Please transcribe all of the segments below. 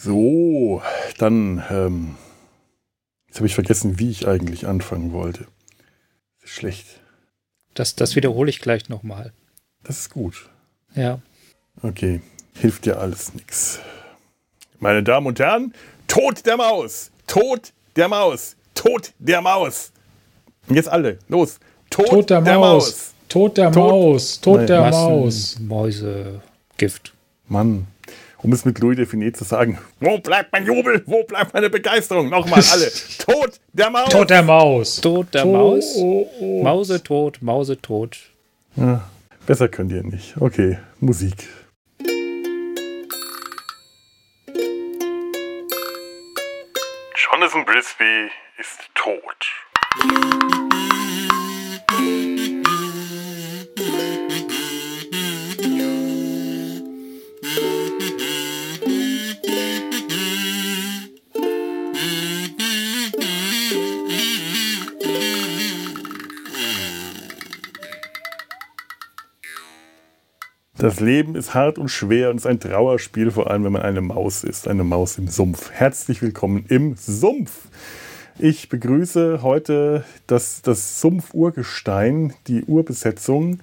So, dann, ähm, jetzt habe ich vergessen, wie ich eigentlich anfangen wollte. Das ist schlecht. Das, das wiederhole ich gleich nochmal. Das ist gut. Ja. Okay, hilft dir alles nichts. Meine Damen und Herren, Tod der Maus! Tod der Maus! Tod der Maus! Und jetzt alle, los! Tod, Tod der, der Maus. Maus! Tod der Tod- Maus. Tod Nein. der Maus. Mäuse, Gift. Mann, um es mit Louis Define zu sagen, wo bleibt mein Jubel? Wo bleibt meine Begeisterung? Nochmal alle. Tod der Maus! Tod der Maus. Tod der Maus. oh, oh. Mause tot, Mause tot. Ja, besser könnt ihr nicht. Okay, Musik. Jonathan Brisby ist tot. Das Leben ist hart und schwer und ist ein Trauerspiel, vor allem wenn man eine Maus ist, eine Maus im Sumpf. Herzlich willkommen im Sumpf. Ich begrüße heute das, das Sumpf-Urgestein, die Urbesetzung.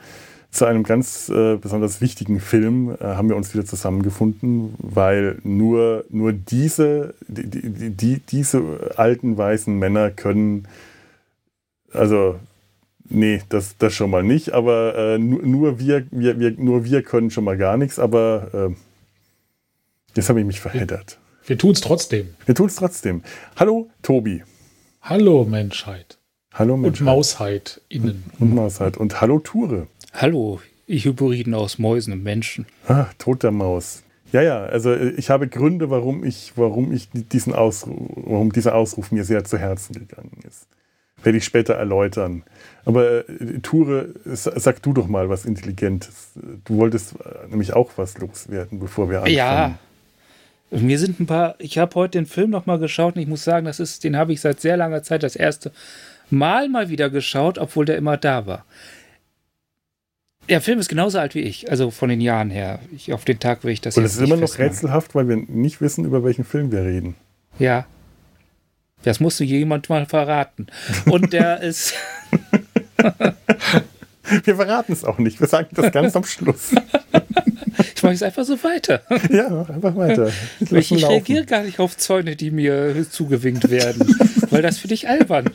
Zu einem ganz äh, besonders wichtigen Film äh, haben wir uns wieder zusammengefunden, weil nur, nur diese, die, die, die, diese alten weißen Männer können, also Nee, das, das schon mal nicht, aber äh, nur, nur, wir, wir, wir, nur wir können schon mal gar nichts, aber äh, jetzt habe ich mich verheddert. Wir tun es trotzdem. Wir tun es trotzdem. Hallo, Tobi. Hallo Menschheit. Hallo, Und Mensch. Mausheit innen. Und Mausheit. Und hallo, Ture. Hallo, Hybriden aus Mäusen und Menschen. Ah, Tod der Maus. Ja, ja, also äh, ich habe Gründe, warum ich, warum ich diesen Ausruf, warum dieser Ausruf mir sehr zu Herzen gegangen ist. Werde ich später erläutern. Aber äh, Ture, sag du doch mal was Intelligentes. Du wolltest äh, nämlich auch was loswerden, bevor wir anfangen. Ja. Mir sind ein paar, ich habe heute den Film nochmal geschaut und ich muss sagen, das ist, den habe ich seit sehr langer Zeit das erste Mal mal wieder geschaut, obwohl der immer da war. Der Film ist genauso alt wie ich, also von den Jahren her. Ich, auf den Tag will ich das Und es ist immer noch rätselhaft, weil wir nicht wissen, über welchen Film wir reden. Ja. Das musste jemand mal verraten. Und der ist, Wir verraten es auch nicht. Wir sagen das ganz am Schluss. ich mache es einfach so weiter. Ja, einfach weiter. Ich, ich reagiere gar nicht auf Zäune, die mir zugewinkt werden. weil das finde ich albern.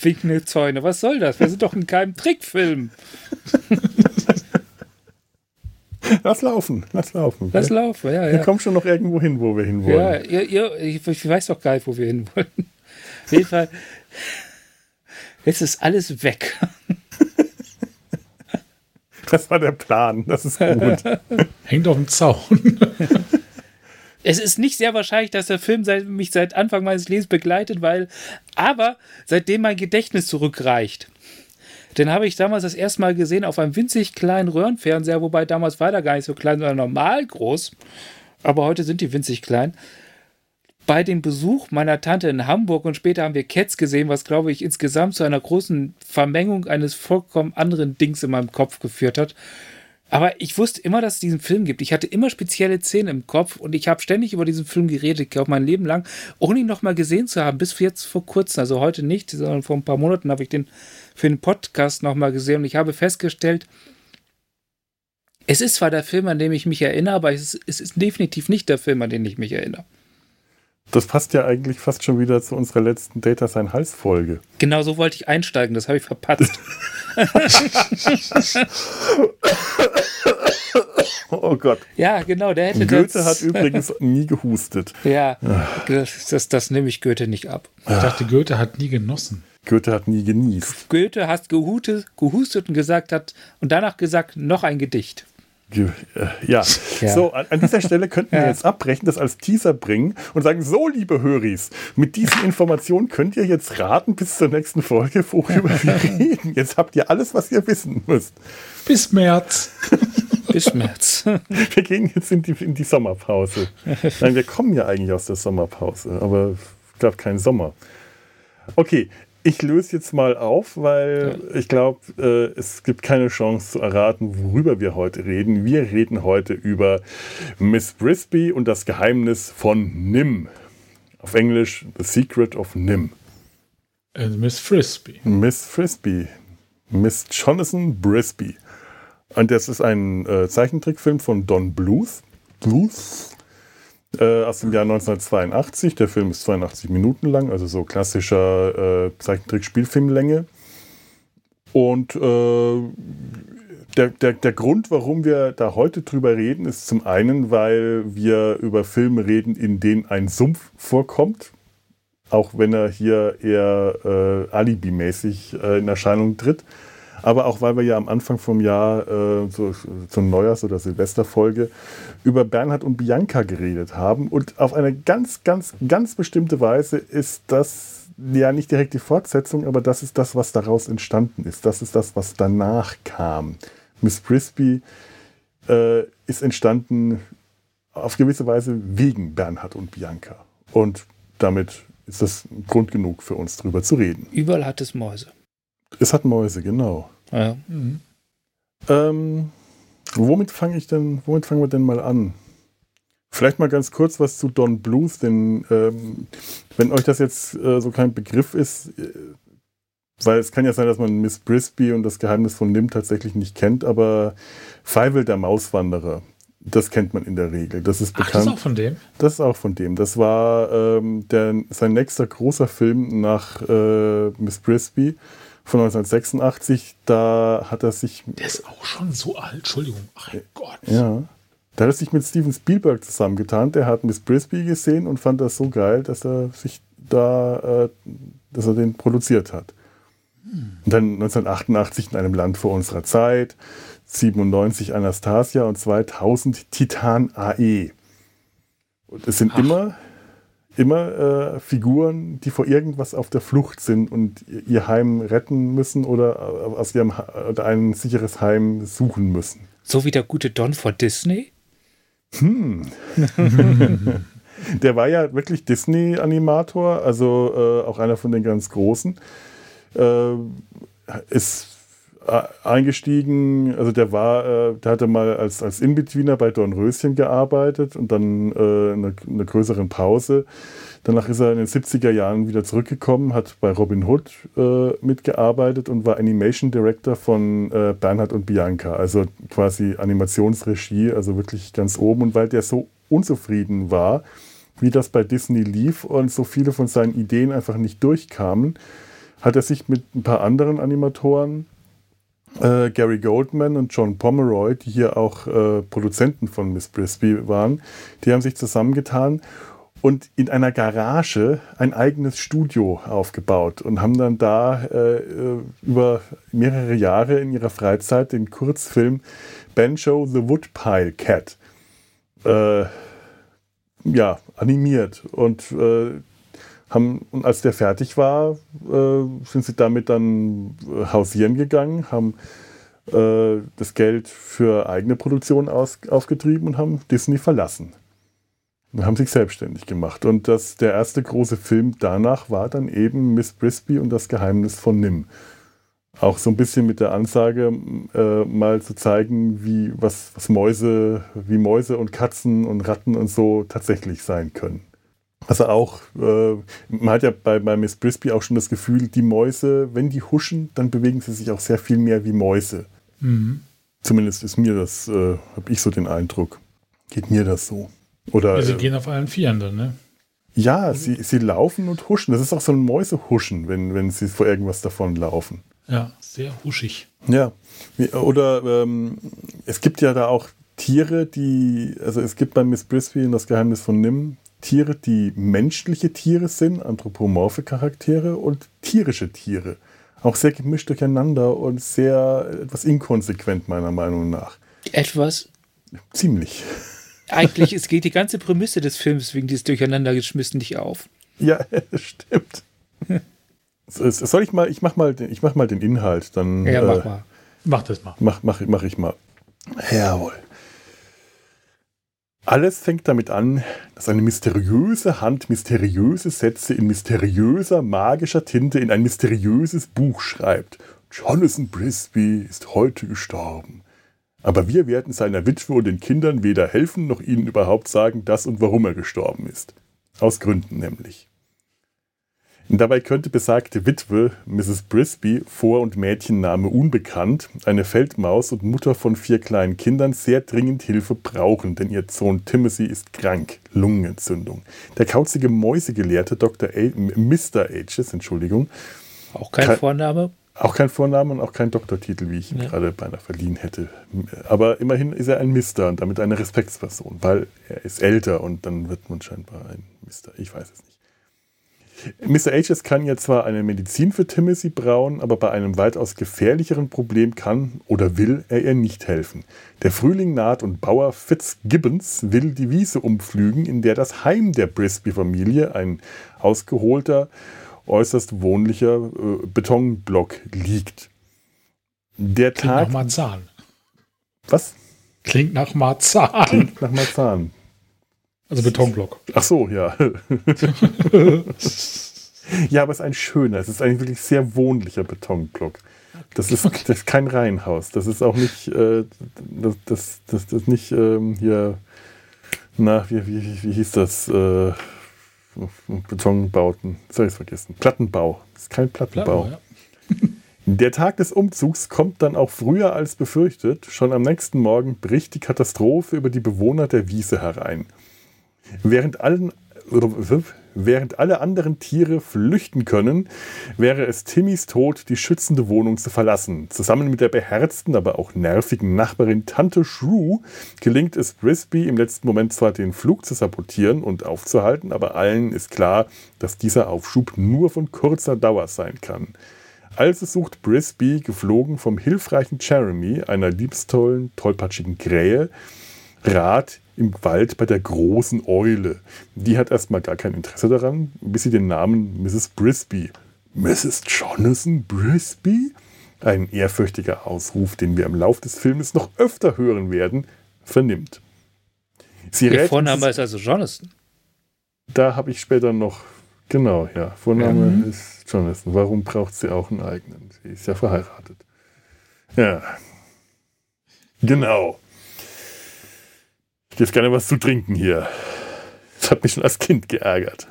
Winkende Zäune, was soll das? Wir sind doch in keinem Trickfilm. Lass laufen, lass laufen. Lass wir, laufen, ja, wir ja. kommen schon noch irgendwo hin, wo wir Ja, hinwollen. ihr, ihr, ich, ich weiß doch gar nicht, wo wir hinwollen. Auf jeden Fall, jetzt ist alles weg. Das war der Plan. Das ist gut. Hängt auf dem Zaun. Es ist nicht sehr wahrscheinlich, dass der Film seit, mich seit Anfang meines Lebens begleitet, weil, aber seitdem mein Gedächtnis zurückreicht. Den habe ich damals das erste Mal gesehen auf einem winzig kleinen Röhrenfernseher, wobei damals war der gar nicht so klein, sondern normal groß. Aber heute sind die winzig klein. Bei dem Besuch meiner Tante in Hamburg und später haben wir Cats gesehen, was glaube ich insgesamt zu einer großen Vermengung eines vollkommen anderen Dings in meinem Kopf geführt hat. Aber ich wusste immer, dass es diesen Film gibt. Ich hatte immer spezielle Szenen im Kopf und ich habe ständig über diesen Film geredet, glaube mein Leben lang, ohne ihn nochmal gesehen zu haben, bis jetzt vor kurzem, also heute nicht, sondern vor ein paar Monaten habe ich den für den Podcast nochmal gesehen und ich habe festgestellt, es ist zwar der Film, an den ich mich erinnere, aber es ist, es ist definitiv nicht der Film, an den ich mich erinnere. Das passt ja eigentlich fast schon wieder zu unserer letzten Data sein Hals-Folge. Genau so wollte ich einsteigen, das habe ich verpatzt. Oh Gott. ja, genau, der hätte Goethe das, hat übrigens nie gehustet. Ja, das, das, das nehme ich Goethe nicht ab. Ich dachte, Goethe hat nie genossen. Goethe hat nie genießt. Goethe hat gehustet, gehustet und gesagt hat und danach gesagt, noch ein Gedicht. Ge äh, ja. Ja. so, an, an dieser Stelle könnten wir Ja. jetzt abbrechen, das als Teaser bringen und sagen, so, liebe Höris, mit diesen Informationen könnt ihr jetzt raten bis zur nächsten Folge, worüber wir reden. Jetzt habt ihr alles, was ihr wissen müsst. Bis März. Bis März. Wir gehen jetzt in die, in die Sommerpause. Nein, wir kommen ja eigentlich aus der Sommerpause, aber gerade kein Sommer. Okay, ich löse jetzt mal auf, weil ja. ich glaube, äh, es gibt keine Chance zu erraten, worüber wir heute reden. Wir reden heute über Miss Brisby und das Geheimnis von Nim. Auf Englisch The Secret of Nim. And Miss Frisbee. Miss Frisbee. Miss Jonathan Brisby. Und das ist ein äh, Zeichentrickfilm von Don Bluth. Bluth äh, aus dem Jahr 1982. Der Film ist 82 Minuten lang, also so klassischer äh, Zeichentrick-Spielfilmlänge. Und äh, der, der, der Grund, warum wir da heute drüber reden, ist zum einen, weil wir über Filme reden, in denen ein Sumpf vorkommt. Auch wenn er hier eher äh, alibimäßig äh, in Erscheinung tritt aber auch weil wir ja am Anfang vom Jahr äh, so, zur Neujahrs- oder Silvesterfolge über Bernhard und Bianca geredet haben. Und auf eine ganz, ganz, ganz bestimmte Weise ist das ja nicht direkt die Fortsetzung, aber das ist das, was daraus entstanden ist. Das ist das, was danach kam. Miss Frisbee äh, ist entstanden auf gewisse Weise wegen Bernhard und Bianca. Und damit ist das Grund genug für uns drüber zu reden. Überall hat es Mäuse. Es hat Mäuse, genau. Ja. Mhm. Ähm, womit fange ich denn, womit fangen wir denn mal an? Vielleicht mal ganz kurz was zu Don Bluth, denn ähm, wenn euch das jetzt äh, so kein Begriff ist, äh, weil es kann ja sein, dass man Miss Brisby und das Geheimnis von Nim tatsächlich nicht kennt, aber Feivel der Mauswanderer, das kennt man in der Regel. Das ist bekannt. Ach, das ist auch von dem? Das ist auch von dem. Das war ähm, der, sein nächster großer Film nach äh, Miss Brisby von 1986. Da hat er sich. Der ist auch schon so alt, Entschuldigung. Ach Gott. Ja. Da hat er sich mit Steven Spielberg zusammengetan. Der hat Miss Brisby gesehen und fand das so geil, dass er sich da, äh, dass er den produziert hat. Hm. Und dann 1988 in einem Land vor unserer Zeit, 97 Anastasia und 2000 Titan AE. Und es sind Ach. immer immer äh, Figuren, die vor irgendwas auf der Flucht sind und ihr Heim retten müssen oder äh, aus ihrem oder ein sicheres Heim suchen müssen. So wie der gute Don vor Disney? Hm. der war ja wirklich Disney-Animator, also äh, auch einer von den ganz großen. Äh, ist eingestiegen, also der war, äh, der hatte mal als, als Inbetweener bei Dornröschen gearbeitet und dann äh, eine, eine größere Pause. Danach ist er in den 70er Jahren wieder zurückgekommen, hat bei Robin Hood äh, mitgearbeitet und war Animation Director von äh, Bernhard und Bianca, also quasi Animationsregie, also wirklich ganz oben. Und weil der so unzufrieden war, wie das bei Disney lief und so viele von seinen Ideen einfach nicht durchkamen, hat er sich mit ein paar anderen Animatoren äh, Gary Goldman und John Pomeroy, die hier auch äh, Produzenten von Miss Brisby waren, die haben sich zusammengetan und in einer Garage ein eigenes Studio aufgebaut und haben dann da äh, über mehrere Jahre in ihrer Freizeit den Kurzfilm Banjo the Woodpile Cat äh, ja, animiert. Und äh, haben, und als der fertig war, äh, sind sie damit dann äh, hausieren gegangen, haben äh, das Geld für eigene Produktion aus, aufgetrieben und haben Disney verlassen. Und haben sich selbstständig gemacht. Und das, der erste große Film danach war dann eben Miss Brisby und das Geheimnis von Nim. Auch so ein bisschen mit der Ansage, äh, mal zu zeigen, wie, was, was Mäuse, wie Mäuse und Katzen und Ratten und so tatsächlich sein können. Also auch, äh, man hat ja bei, bei Miss Brisby auch schon das Gefühl, die Mäuse, wenn die huschen, dann bewegen sie sich auch sehr viel mehr wie Mäuse. Mhm. Zumindest ist mir das, äh, habe ich so den Eindruck. Geht mir das so. Oder, ja, sie äh, gehen auf allen Vieren dann, ne? Ja, sie, sie laufen und huschen. Das ist auch so ein Mäusehuschen, wenn, wenn sie vor irgendwas davon laufen. Ja, sehr huschig. Ja. Oder ähm, es gibt ja da auch Tiere, die, also es gibt bei Miss Brisby das Geheimnis von Nim Tiere, die menschliche Tiere sind, anthropomorphe Charaktere und tierische Tiere. Auch sehr gemischt durcheinander und sehr etwas inkonsequent, meiner Meinung nach. Etwas? Ziemlich. Eigentlich es geht die ganze Prämisse des Films wegen dieses Durcheinandergeschmissen nicht auf. Ja, stimmt. Soll ich mal, ich mach mal, ich mach mal den Inhalt, dann. Ja, mach äh, mal. Mach das mal. Mach, mach, mach ich mal. Jawohl. Alles fängt damit an, dass eine mysteriöse Hand mysteriöse Sätze in mysteriöser magischer Tinte in ein mysteriöses Buch schreibt. Jonathan Brisby ist heute gestorben. Aber wir werden seiner Witwe und den Kindern weder helfen noch ihnen überhaupt sagen, dass und warum er gestorben ist. Aus Gründen nämlich. Dabei könnte besagte Witwe, Mrs. Brisby, Vor- und Mädchenname unbekannt, eine Feldmaus und Mutter von vier kleinen Kindern, sehr dringend Hilfe brauchen, denn ihr Sohn Timothy ist krank, Lungenentzündung. Der kauzige Mäusegelehrte Dr. A Mr. Ages, Entschuldigung. Auch kein Vorname? Auch kein Vorname und auch kein Doktortitel, wie ich ihn ja. gerade beinahe verliehen hätte. Aber immerhin ist er ein Mister und damit eine Respektsperson, weil er ist älter und dann wird man scheinbar ein Mister. Ich weiß es nicht. Mr. Ages kann ja zwar eine Medizin für Timothy brauen, aber bei einem weitaus gefährlicheren Problem kann oder will er ihr nicht helfen. Der Frühling naht und Bauer Fitzgibbons will die Wiese umpflügen, in der das Heim der Brisby-Familie, ein ausgeholter, äußerst wohnlicher äh, Betonblock, liegt. Der Klingt Tag. Nach Marzahn. Was? Klingt nach Marzahn. Klingt nach Marzahn. Also Betonblock. Ach so, ja. ja, aber es ist ein schöner, es ist ein wirklich sehr wohnlicher Betonblock. Das ist, das ist kein Reihenhaus. Das ist auch nicht, äh, das, das, das, das nicht ähm, hier, na, wie, wie, wie hieß das? Äh, Betonbauten. Soll ich es vergessen? Plattenbau. Das ist kein Plattenbau. Platten, ja. Der Tag des Umzugs kommt dann auch früher als befürchtet. Schon am nächsten Morgen bricht die Katastrophe über die Bewohner der Wiese herein. Während, allen, während alle anderen Tiere flüchten können, wäre es Timmys Tod, die schützende Wohnung zu verlassen. Zusammen mit der beherzten, aber auch nervigen Nachbarin Tante Shrew gelingt es Brisby im letzten Moment zwar den Flug zu sabotieren und aufzuhalten, aber allen ist klar, dass dieser Aufschub nur von kurzer Dauer sein kann. Also sucht Brisby, geflogen vom hilfreichen Jeremy, einer liebstollen, tollpatschigen Krähe, Rat im Wald bei der großen Eule. Die hat erstmal gar kein Interesse daran, bis sie den Namen Mrs. Brisby. Mrs. Jonathan Brisby? Ein ehrfürchtiger Ausruf, den wir im Lauf des Filmes noch öfter hören werden, vernimmt. Sie Ihr Vorname ist also Jonathan. Da habe ich später noch, genau, ja, Vorname mhm. ist Jonathan. Warum braucht sie auch einen eigenen? Sie ist ja verheiratet. Ja. Genau. Ich hätte gerne was zu trinken hier. Das hat mich schon als Kind geärgert.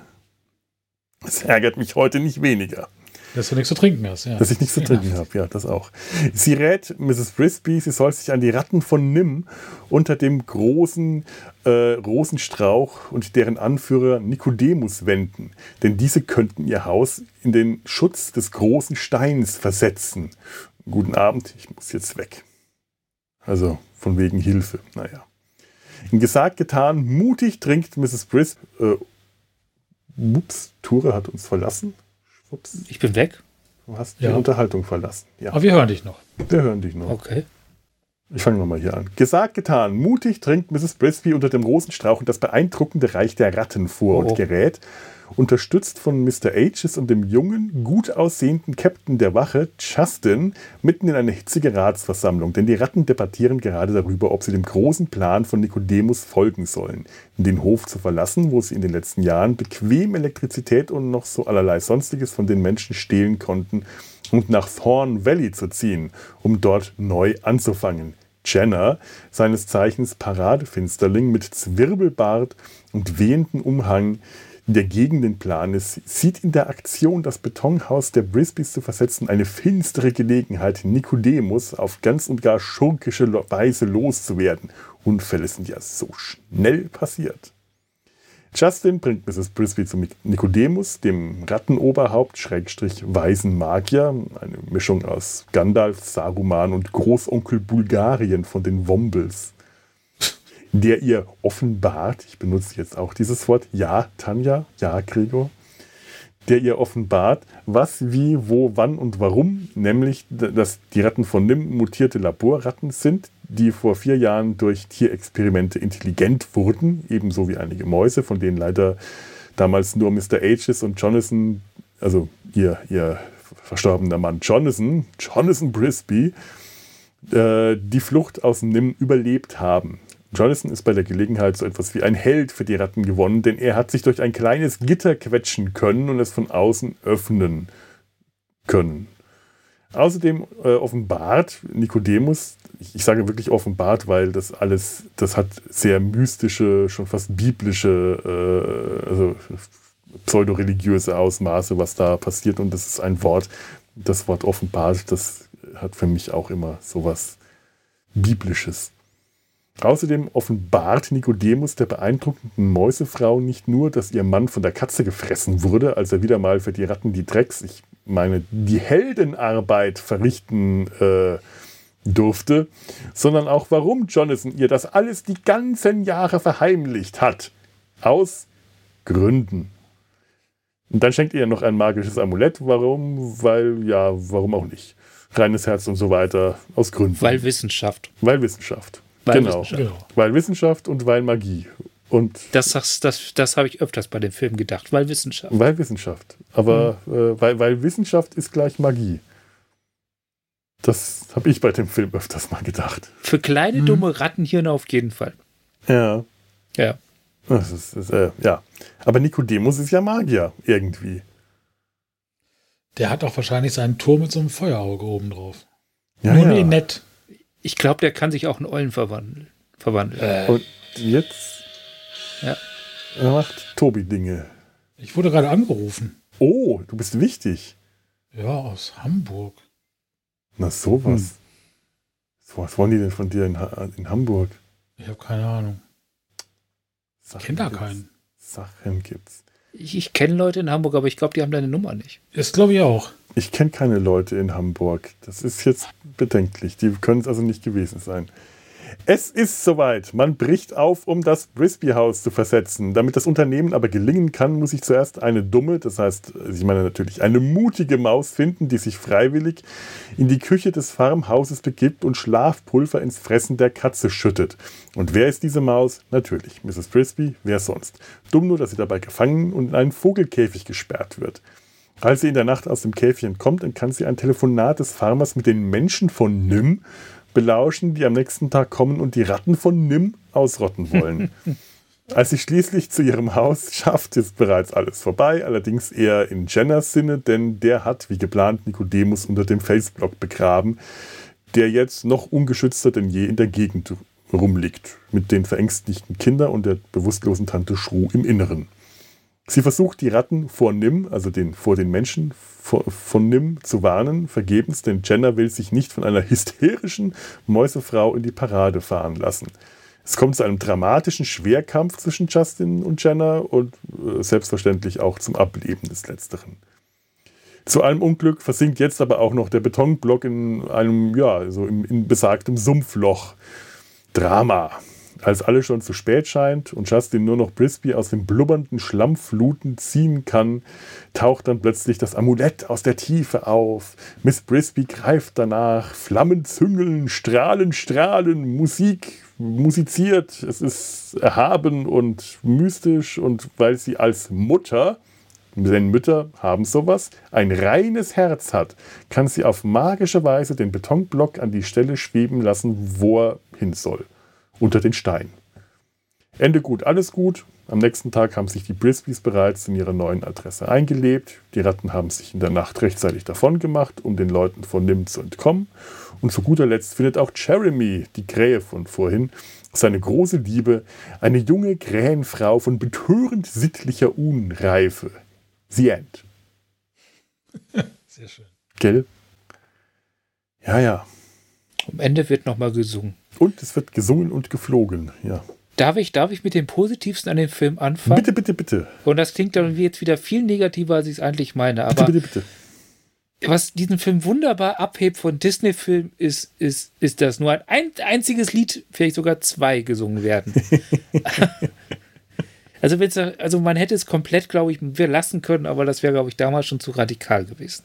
Es ärgert mich heute nicht weniger. Dass du nichts zu trinken hast, ja. Dass ich nichts zu trinken habe, ja, das auch. Sie rät Mrs. Brisby, sie soll sich an die Ratten von Nim unter dem großen äh, Rosenstrauch und deren Anführer Nikodemus wenden, denn diese könnten ihr Haus in den Schutz des großen Steins versetzen. Guten Abend, ich muss jetzt weg. Also von wegen Hilfe, naja. Gesagt, getan, mutig trinkt Mrs. Brisk. Äh, ups, Ture hat uns verlassen. Ups. Ich bin weg. Du hast ja. die Unterhaltung verlassen. Ja. Aber wir hören dich noch. Wir hören dich noch. Okay. Ich fange nochmal hier an. Gesagt, getan. Mutig trinkt Mrs. Brisby unter dem Rosenstrauch in das beeindruckende Reich der Ratten vor oh. und gerät, unterstützt von Mr. Ages und dem jungen, gut aussehenden Captain der Wache, Justin, mitten in eine hitzige Ratsversammlung, denn die Ratten debattieren gerade darüber, ob sie dem großen Plan von Nicodemus folgen sollen, den Hof zu verlassen, wo sie in den letzten Jahren bequem Elektrizität und noch so allerlei Sonstiges von den Menschen stehlen konnten, und nach Thorn Valley zu ziehen, um dort neu anzufangen. Jenner, seines Zeichens Paradefinsterling mit Zwirbelbart und wehenden Umhang, der gegen den Plan ist, sieht in der Aktion, das Betonhaus der Brisbys zu versetzen, eine finstere Gelegenheit, Nikodemus auf ganz und gar schurkische Weise loszuwerden. Unfälle sind ja so schnell passiert. Justin bringt Mrs. Brisby zu Nikodemus, dem Rattenoberhaupt, Schrägstrich Weisen Magier, eine Mischung aus Gandalf, Saruman und Großonkel Bulgarien von den Wombles der ihr offenbart, ich benutze jetzt auch dieses Wort, ja, Tanja, ja, Gregor, der ihr offenbart, was, wie, wo, wann und warum, nämlich, dass die Ratten von Nim mutierte Laborratten sind, die vor vier Jahren durch Tierexperimente intelligent wurden, ebenso wie einige Mäuse, von denen leider damals nur Mr. Ages und Jonathan, also ihr, ihr verstorbener Mann Jonathan, Jonathan Brisby, äh, die Flucht aus Nim überlebt haben. Jonathan ist bei der Gelegenheit so etwas wie ein Held für die Ratten gewonnen, denn er hat sich durch ein kleines Gitter quetschen können und es von außen öffnen können. Außerdem äh, offenbart Nikodemus, ich, ich, sage wirklich offenbart, weil das alles, das hat sehr mystische, schon fast biblische, äh, also pseudoreligiöse Ausmaße, was da passiert. Und das ist ein Wort, das Wort offenbart, das hat für mich auch immer sowas Biblisches. Außerdem offenbart Nikodemus der beeindruckenden Mäusefrau nicht nur, dass ihr Mann von der Katze gefressen wurde, als er wieder mal für die Ratten die Drecks, ich meine, die Heldenarbeit verrichten äh, durfte, sondern auch, warum Jonathan ihr das alles die ganzen Jahre verheimlicht hat. Aus Gründen. Und dann schenkt ihr noch ein magisches Amulett. Warum? Weil, ja, warum auch nicht? Reines Herz und so weiter. Aus Gründen. Weil Wissenschaft. Weil Wissenschaft. Weil genau. Genau. Weil Wissenschaft und weil Magie. Und das das, das, das habe ich öfters bei dem Film gedacht, weil Wissenschaft. Weil Wissenschaft. Aber mhm. äh, weil, weil Wissenschaft ist gleich Magie. Das habe ich bei dem Film öfters mal gedacht. Für kleine, mhm. dumme Rattenhirne auf jeden Fall. Ja. Ja. Das ist, das, äh, ja. Aber Nikodemus ist ja Magier, irgendwie. Der hat auch wahrscheinlich seinen Turm mit so einem Feuerauge oben drauf. Ja, Nur ja. nett. Ich glaube, der kann sich auch in Eulen verwandeln. verwandeln. Äh. Und jetzt ja. macht Tobi Dinge. Ich wurde gerade angerufen. Oh, du bist wichtig. Ja, aus Hamburg. Na, sowas. Hm. Was wollen die denn von dir in, in Hamburg? Ich habe keine Ahnung. Sachen ich kenne da keinen. Sachen gibt's. Ich, ich kenne Leute in Hamburg, aber ich glaube, die haben deine Nummer nicht. Das glaube ich auch. Ich kenne keine Leute in Hamburg. Das ist jetzt bedenklich. Die können es also nicht gewesen sein. Es ist soweit. Man bricht auf, um das Brisby-Haus zu versetzen. Damit das Unternehmen aber gelingen kann, muss ich zuerst eine dumme, das heißt, ich meine natürlich eine mutige Maus finden, die sich freiwillig in die Küche des Farmhauses begibt und Schlafpulver ins Fressen der Katze schüttet. Und wer ist diese Maus? Natürlich, Mrs. Brisby, wer sonst? Dumm nur, dass sie dabei gefangen und in einen Vogelkäfig gesperrt wird. Als sie in der Nacht aus dem Käfchen kommt, dann kann sie ein Telefonat des Farmers mit den Menschen von Nym belauschen, die am nächsten Tag kommen und die Ratten von Nim ausrotten wollen. Als sie schließlich zu ihrem Haus schafft, ist bereits alles vorbei, allerdings eher in Jenners Sinne, denn der hat, wie geplant, Nikodemus unter dem Felsblock begraben, der jetzt noch ungeschützter denn je in der Gegend rumliegt, mit den verängstigten Kindern und der bewusstlosen Tante Schru im Inneren. Sie versucht, die Ratten vor Nim, also den, vor den Menschen vor, von Nim, zu warnen, vergebens, denn Jenna will sich nicht von einer hysterischen Mäusefrau in die Parade fahren lassen. Es kommt zu einem dramatischen Schwerkampf zwischen Justin und Jenna und äh, selbstverständlich auch zum Ableben des Letzteren. Zu allem Unglück versinkt jetzt aber auch noch der Betonblock in einem, ja, so in, in besagtem Sumpfloch. Drama. Als alles schon zu spät scheint und Justin nur noch Brisby aus den blubbernden Schlammfluten ziehen kann, taucht dann plötzlich das Amulett aus der Tiefe auf. Miss Brisby greift danach, Flammen züngeln, Strahlen, Strahlen, Musik musiziert. Es ist erhaben und mystisch und weil sie als Mutter denn Mütter haben sowas, ein reines Herz hat, kann sie auf magische Weise den Betonblock an die Stelle schweben lassen, wo er hin soll unter den Stein. Ende gut, alles gut. Am nächsten Tag haben sich die Brisbys bereits in ihrer neuen Adresse eingelebt. Die Ratten haben sich in der Nacht rechtzeitig davon gemacht, um den Leuten von Nim zu entkommen. Und zu guter Letzt findet auch Jeremy, die Krähe von vorhin, seine große Liebe, eine junge Krähenfrau von betörend sittlicher Unreife. The End. Sehr schön. Gell? Ja, ja. Am Ende wird nochmal gesungen. Und es wird gesungen und geflogen, ja. Darf ich, darf ich mit dem Positivsten an dem Film anfangen? Bitte, bitte, bitte. Und das klingt dann jetzt wieder viel negativer, als ich es eigentlich meine. Aber bitte, bitte, bitte. Was diesen Film wunderbar abhebt von Disney-Filmen, ist, ist, ist, dass nur ein einziges Lied, vielleicht sogar zwei, gesungen werden. also, also man hätte es komplett, glaube ich, wir lassen können, aber das wäre, glaube ich, damals schon zu radikal gewesen.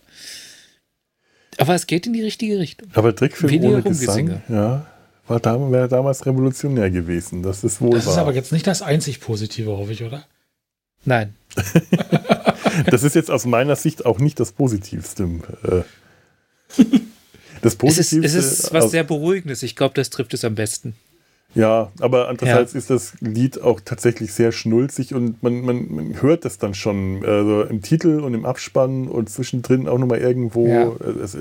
Aber es geht in die richtige Richtung. Aber Trickfilm ohne Gesang, ja, war da, wäre damals revolutionär gewesen. Das ist wohl Das wahr. ist aber jetzt nicht das einzig Positive, hoffe ich, oder? Nein. das ist jetzt aus meiner Sicht auch nicht das Positivste. Äh, das Positivste. Es ist, es ist was sehr Beruhigendes. Ich glaube, das trifft es am besten. Ja, aber andererseits ja. ist das Lied auch tatsächlich sehr schnulzig und man, man, man, hört das dann schon also im Titel und im Abspann und zwischendrin auch nochmal irgendwo. Ja. Es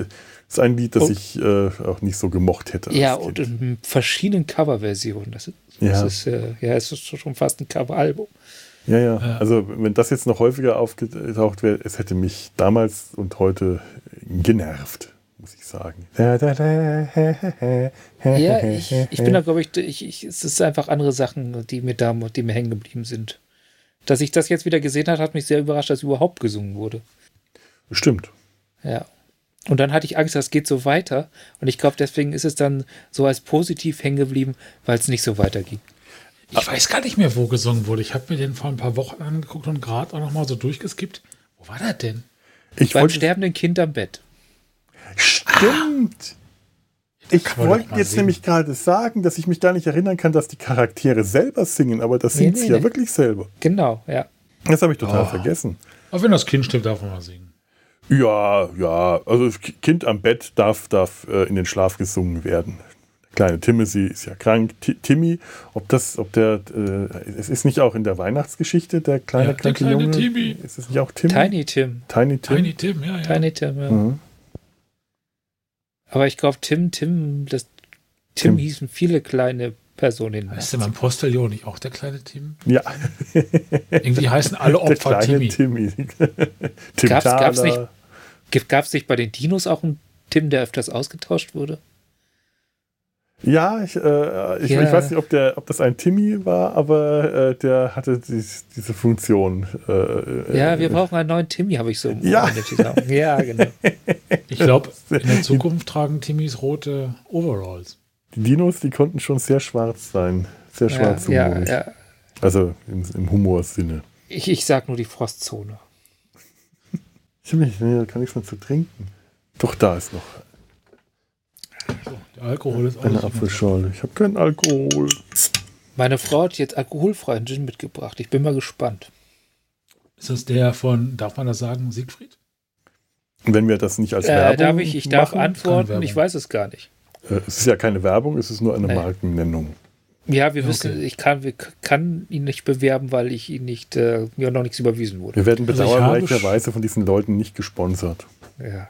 ist ein Lied, das oh. ich äh, auch nicht so gemocht hätte. Ja, und in verschiedenen Coverversionen. Das, ist, das ist, äh, ja, es ist schon fast ein Coveralbum. Ja, ja, ja. Also, wenn das jetzt noch häufiger aufgetaucht wäre, es hätte mich damals und heute genervt muss ich sagen. Ja, ich, ich bin da, glaube ich, ich, ich, es ist einfach andere Sachen, die mir da, die mir hängen geblieben sind. Dass ich das jetzt wieder gesehen habe, hat mich sehr überrascht, dass überhaupt gesungen wurde. Stimmt. Ja. Und dann hatte ich Angst, das geht so weiter. Und ich glaube, deswegen ist es dann so als positiv hängen geblieben, weil es nicht so weiterging. Ich weiß gar nicht mehr, wo gesungen wurde. Ich habe mir den vor ein paar Wochen angeguckt und gerade auch noch mal so durchgeskippt. Wo war das denn? Ich Beim sterbenden Kind am Bett. Stimmt. Ich wollte jetzt singen. nämlich gerade sagen, dass ich mich gar nicht erinnern kann, dass die Charaktere selber singen, aber das nee, singt nee, sie nee. ja wirklich selber. Genau, ja. Das habe ich total oh. vergessen. Aber wenn das Kind stirbt, darf man mal singen. Ja, ja. Also Kind am Bett darf, darf äh, in den Schlaf gesungen werden. Der kleine Timothy ist ja krank. T Timmy, ob das, ob der, äh, es ist nicht auch in der Weihnachtsgeschichte der kleine, ja, der kleine Junge. Timmy. Ist es nicht auch Tim? Tiny Tim. Tiny Tim. Tiny Tim, ja, ja. Tiny Tim, ja. Mhm. Aber ich glaube, Tim, Tim, das Tim, Tim. hießen viele kleine Personen. Heißt denn mein Postillon nicht auch der kleine Tim? Ja. Irgendwie heißen alle Opfer der kleine Timmy. Tim gab's, gab's nicht, gab es nicht bei den Dinos auch einen Tim, der öfters ausgetauscht wurde? Ja, ich, äh, ich, ja. ich, weiß nicht, ob, der, ob das ein Timmy war, aber äh, der hatte dies, diese Funktion. Äh, ja, wir brauchen einen neuen Timmy, habe ich so ja. ja, genau. Ich glaube, in der Zukunft tragen Timmys rote Overalls. Die Dinos, die konnten schon sehr schwarz sein. Sehr schwarz ja, humorig. Ja, ja. Also im, im Humorsinne. Ich, ich sag nur die Frostzone. Ich habe nicht, nee, kann nichts mehr zu trinken. Doch, da ist noch so, der Alkohol ist Eine Apfelschorle. Ich habe keinen Alkohol. Meine Frau hat jetzt alkoholfreien Gin mitgebracht. Ich bin mal gespannt. Ist das der von, darf man das sagen, Siegfried? Wenn wir das nicht als äh, Werbung darf ich, ich machen, darf antworten, ich weiß es gar nicht. Äh, es ist ja keine Werbung, es ist nur eine nee. Markennennung. Ja, wir wissen, okay. ich kann, wir, kann ihn nicht bewerben, weil ich ihn nicht, äh, mir noch nichts überwiesen wurde. Wir werden also bedauerlicherweise von diesen Leuten nicht gesponsert. Ja.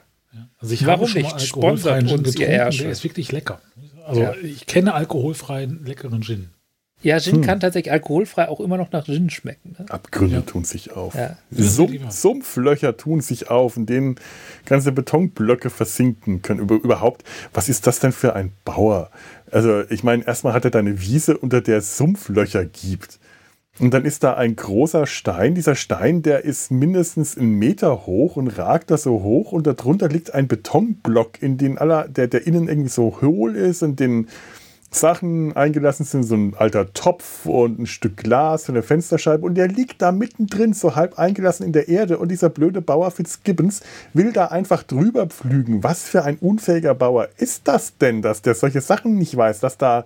Also ich Warum habe schon nicht? Sponsert uns ihr Ärsche. Der ist wirklich lecker. Also ja. ich kenne alkoholfreien leckeren Gin. Ja, Gin hm. kann tatsächlich alkoholfrei auch immer noch nach Gin schmecken. Ne? Abgründe ja. tun sich auf. Ja. Sumpf, Sumpflöcher tun sich auf, in denen ganze Betonblöcke versinken können. Über, überhaupt, was ist das denn für ein Bauer? Also, ich meine, erstmal hat er da eine Wiese, unter der es Sumpflöcher gibt. Und dann ist da ein großer Stein. Dieser Stein, der ist mindestens einen Meter hoch und ragt da so hoch. Und darunter liegt ein Betonblock, in den aller, der, der innen irgendwie so hohl ist und den Sachen eingelassen sind. So ein alter Topf und ein Stück Glas von der Fensterscheibe. Und der liegt da mittendrin, so halb eingelassen in der Erde. Und dieser blöde Bauer Fitzgibbons will da einfach drüber pflügen. Was für ein unfähiger Bauer ist das denn, dass der solche Sachen nicht weiß, dass da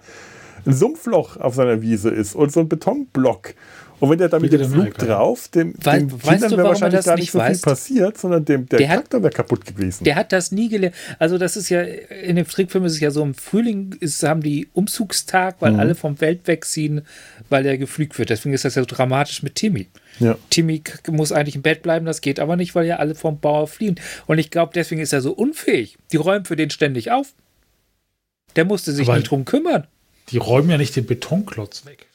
ein Sumpfloch auf seiner Wiese ist und so ein Betonblock. Und wenn der da mit dem Flug drauf, dem, Weil, dem weißt du, wäre wahrscheinlich gar nicht so weißt? viel passiert, sondern dem, der, der Traktor wäre kaputt gewesen. Der hat das nie gelernt. Also das ist ja, in dem Trickfilm ist es ja so, im Frühling ist, haben die Umzugstag, weil mhm. alle vom Welt wegziehen, weil er geflügt wird. Deswegen ist das ja so dramatisch mit Timmy. Ja. Timmy muss eigentlich im Bett bleiben, das geht aber nicht, weil ja alle vom Bauer fliehen. Und ich glaube, deswegen ist er so unfähig. Die räumen für den ständig auf. Der musste sich aber nicht drum kümmern. Die räumen ja nicht den Betonklotz weg.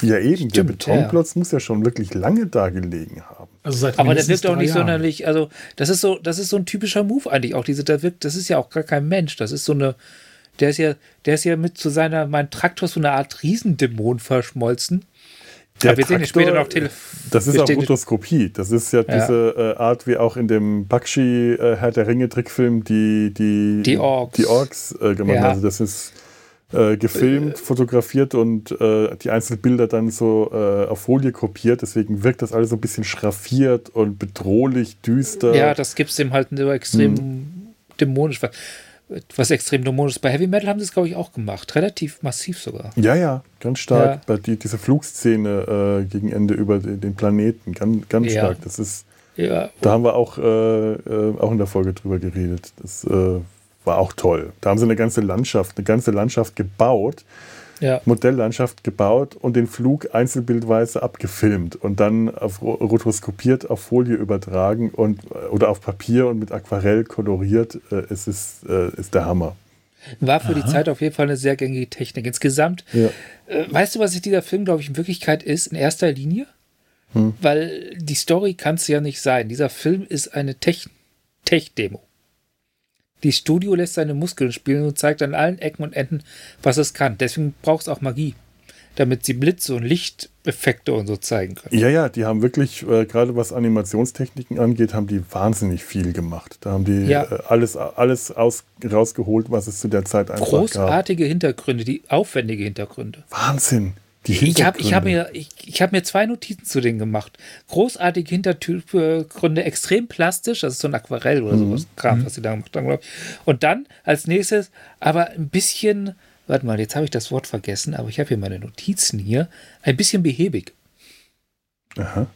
Ja, eben. Stimmt, der Betonklotz ja. muss ja schon wirklich lange da gelegen haben. Also Aber der wirkt auch nicht Jahren. sonderlich, also das ist so, das ist so ein typischer Move eigentlich auch. Diese, der wirkt, das ist ja auch gar kein Mensch. Das ist so eine, der ist ja, der ist ja mit zu seiner, mein Traktor so eine Art Riesendämon verschmolzen. Der wir Traktor, später noch Tele Das ist auch Rotoskopie. Das ist ja, ja. diese äh, Art, wie auch in dem Bakshi äh, Herr der Ringe Trickfilm die, die, die Orks, die Orks äh, gemacht ja. Also das ist äh, gefilmt, fotografiert und äh, die einzelnen Bilder dann so äh, auf Folie kopiert. Deswegen wirkt das alles so ein bisschen schraffiert und bedrohlich, düster. Ja, das gibt es dem halt so extrem hm. dämonisch. Was extrem dämonisch ist. Bei Heavy Metal haben sie es, glaube ich, auch gemacht. Relativ massiv sogar. Ja, ja, ganz stark. Ja. Bei die, dieser Flugszene äh, gegen Ende über den Planeten, ganz, ganz ja. stark. Das ist. Ja. Da haben wir auch, äh, äh, auch in der Folge drüber geredet. Das war auch toll. Da haben sie eine ganze Landschaft, eine ganze Landschaft gebaut. ja. Modelllandschaft gebaut und den Flug einzelbildweise abgefilmt und dann auf, rotoskopiert auf Folie übertragen und, oder auf Papier und mit Aquarell koloriert. Äh, es ist, äh, ist der Hammer. War für Aha. die Zeit auf jeden Fall eine sehr gängige Technik. Insgesamt, ja. äh, weißt du, was dieser Film, glaube ich, in Wirklichkeit ist, in erster Linie? Hm. Weil die Story kann es ja nicht sein. Dieser Film ist eine Tech-Demo. Tech die Studio lässt seine Muskeln spielen und zeigt an allen Ecken und Enden, was es kann. Deswegen braucht es auch Magie, damit sie Blitze und Lichteffekte und so zeigen können. Ja, ja, die haben wirklich, äh, gerade was Animationstechniken angeht, haben die wahnsinnig viel gemacht. Da haben die ja. äh, alles, alles aus, rausgeholt, was es zu der Zeit einfach Großartige gab. Großartige Hintergründe, die aufwendige Hintergründe. Wahnsinn. Ich habe ich hab mir, ich, ich hab mir zwei Notizen zu denen gemacht. Großartige Hintergründe, extrem plastisch, das ist so ein Aquarell oder mhm. sowas, Kram, mhm. was sie da gemacht haben, glaube ich. Und dann als nächstes, aber ein bisschen, warte mal, jetzt habe ich das Wort vergessen, aber ich habe hier meine Notizen hier, ein bisschen behäbig. Aha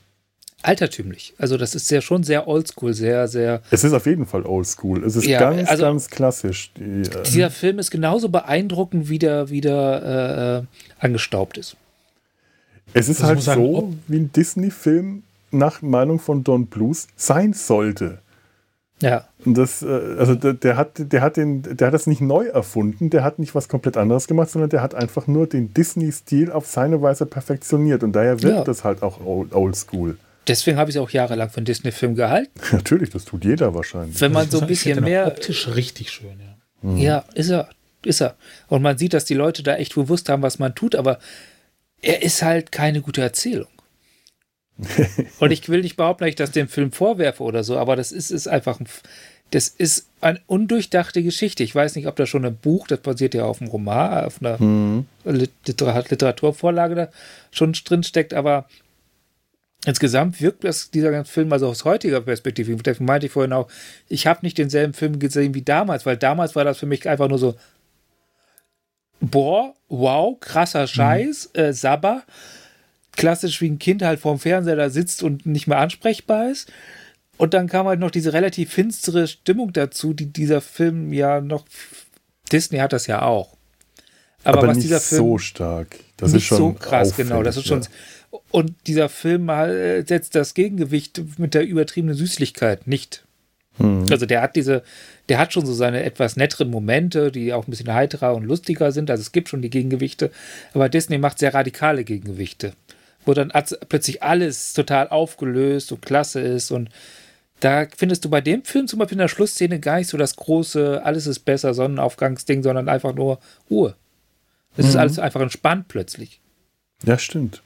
altertümlich. Also das ist ja schon sehr oldschool, sehr, sehr. Es ist auf jeden Fall oldschool. Es ist ja, ganz, also ganz klassisch. Die, äh dieser Film ist genauso beeindruckend, wie der wieder äh, angestaubt ist. Es ist also halt so, wie ein Disney-Film nach Meinung von Don Blues sein sollte. Ja. Und das, äh, also der, der, hat, der, hat den, der hat das nicht neu erfunden, der hat nicht was komplett anderes gemacht, sondern der hat einfach nur den Disney-Stil auf seine Weise perfektioniert. Und daher wird ja. das halt auch oldschool deswegen habe ich es auch jahrelang für einen Disney-Film gehalten. Natürlich, das tut jeder wahrscheinlich. Wenn man so ein bisschen mehr. Optisch richtig schön, ja. Mhm. Ja, ist er. Ist er. Und man sieht, dass die Leute da echt bewusst haben, was man tut, aber er ist halt keine gute Erzählung. Und ich will nicht behaupten, dass ich das dem Film vorwerfe oder so, aber das ist, ist einfach ein, das ist eine undurchdachte Geschichte. Ich weiß nicht, ob da schon ein Buch, das basiert ja auf einem Roman, auf einer mhm. Literaturvorlage da schon drin steckt, aber Insgesamt wirkt das, dieser ganze Film also aus heutiger Perspektive. Deswegen meinte ich vorhin auch, ich habe nicht denselben Film gesehen wie damals, weil damals war das für mich einfach nur so, boah, wow, krasser Scheiß, mhm. äh, Sabber. Klassisch wie ein Kind halt vorm Fernseher da sitzt und nicht mehr ansprechbar ist. Und dann kam halt noch diese relativ finstere Stimmung dazu, die dieser Film ja noch. Disney hat das ja auch. Aber, Aber was dieser Film. so stark. Das ist schon so krass, genau. Das ist schon. Ja. Und dieser Film äh, setzt das Gegengewicht mit der übertriebenen Süßlichkeit nicht. Hm. Also der hat diese, der hat schon so seine etwas netteren Momente, die auch ein bisschen heiterer und lustiger sind. Also es gibt schon die Gegengewichte, aber Disney macht sehr radikale Gegengewichte, wo dann plötzlich alles total aufgelöst und klasse ist und da findest du bei dem Film zum Beispiel in der Schlussszene gar nicht so das große, alles ist besser Sonnenaufgangsding, sondern einfach nur Ruhe. Es mhm. ist alles einfach entspannt plötzlich. Ja, stimmt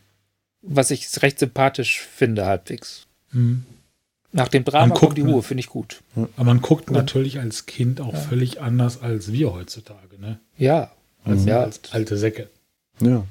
was ich recht sympathisch finde, halbwegs. Mhm. Nach dem Drama guckt, kommt die Ruhe, finde ich gut. Aber man guckt Und, natürlich als Kind auch ja. völlig anders als wir heutzutage, ne? Ja. Als, ja. als alte Säcke. Ja.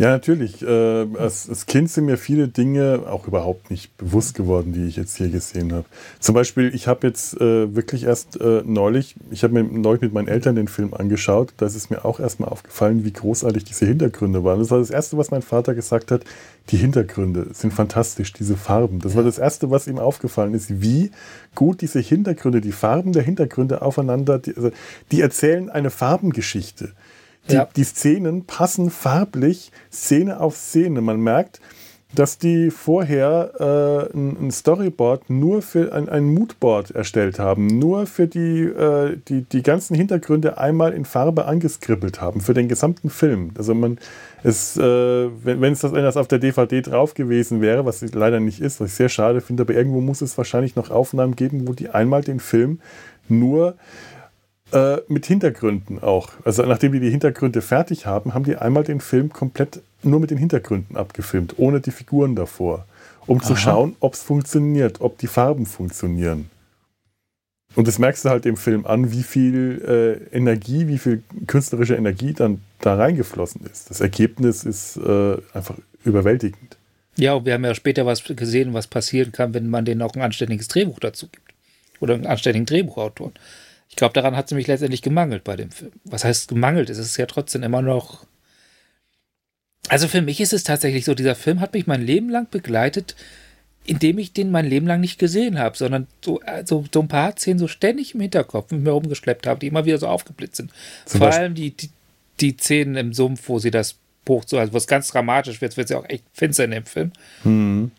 Ja, natürlich. Äh, als, als, Kind sind mir viele Dinge auch überhaupt nicht bewusst geworden, die ich jetzt hier gesehen habe. Zum Beispiel, ich habe jetzt äh, wirklich erst äh, neulich, ich habe mir neulich mit meinen Eltern den Film angeschaut. Da ist es mir auch erstmal aufgefallen, wie großartig diese Hintergründe waren. Das war das Erste, was mein Vater gesagt hat. Die Hintergründe sind fantastisch, diese Farben. Das war das Erste, was ihm aufgefallen ist, wie gut diese Hintergründe, die Farben der Hintergründe aufeinander, die, also, die erzählen eine Farbengeschichte. Die, ja. die Szenen passen farblich Szene auf Szene. Man merkt, dass die vorher äh, ein, Storyboard nur für ein, ein Moodboard erstellt haben, nur für die, äh, die, die ganzen Hintergründe einmal in Farbe angeskribbelt haben, für den gesamten Film. Also man es, äh, wenn, wenn, es das, wenn das auf der DVD drauf gewesen wäre, was leider nicht ist, was ich sehr schade finde, aber irgendwo muss es wahrscheinlich noch Aufnahmen geben, wo die einmal den Film nur äh, mit Hintergründen auch. Also nachdem die die Hintergründe fertig haben, haben die einmal den Film komplett nur mit den Hintergründen abgefilmt, ohne die Figuren davor, um Aha. zu schauen, ob es funktioniert, ob die Farben funktionieren. Und das merkst du halt im Film an, wie viel äh, Energie, wie viel künstlerische Energie dann da reingeflossen ist. Das Ergebnis ist äh, einfach überwältigend. Ja, und wir haben ja später was gesehen, was passieren kann, wenn man denen auch ein anständiges Drehbuch dazu gibt. Oder einen anständigen Drehbuchautor. Ich glaube, daran hat es nämlich letztendlich gemangelt bei dem Film. Was heißt gemangelt? Es ist ja trotzdem immer noch. Also für mich ist es tatsächlich so, dieser Film hat mich mein Leben lang begleitet, indem ich den mein Leben lang nicht gesehen habe, sondern so, also, so ein paar Szenen so ständig im Hinterkopf mit mir rumgeschleppt habe, die immer wieder so aufgeblitzt sind. Zum Vor Beispiel? allem die, die, die Szenen im Sumpf, wo sie das Buch so, also was ganz dramatisch wird, wird sie auch echt finster in dem Film. Mhm.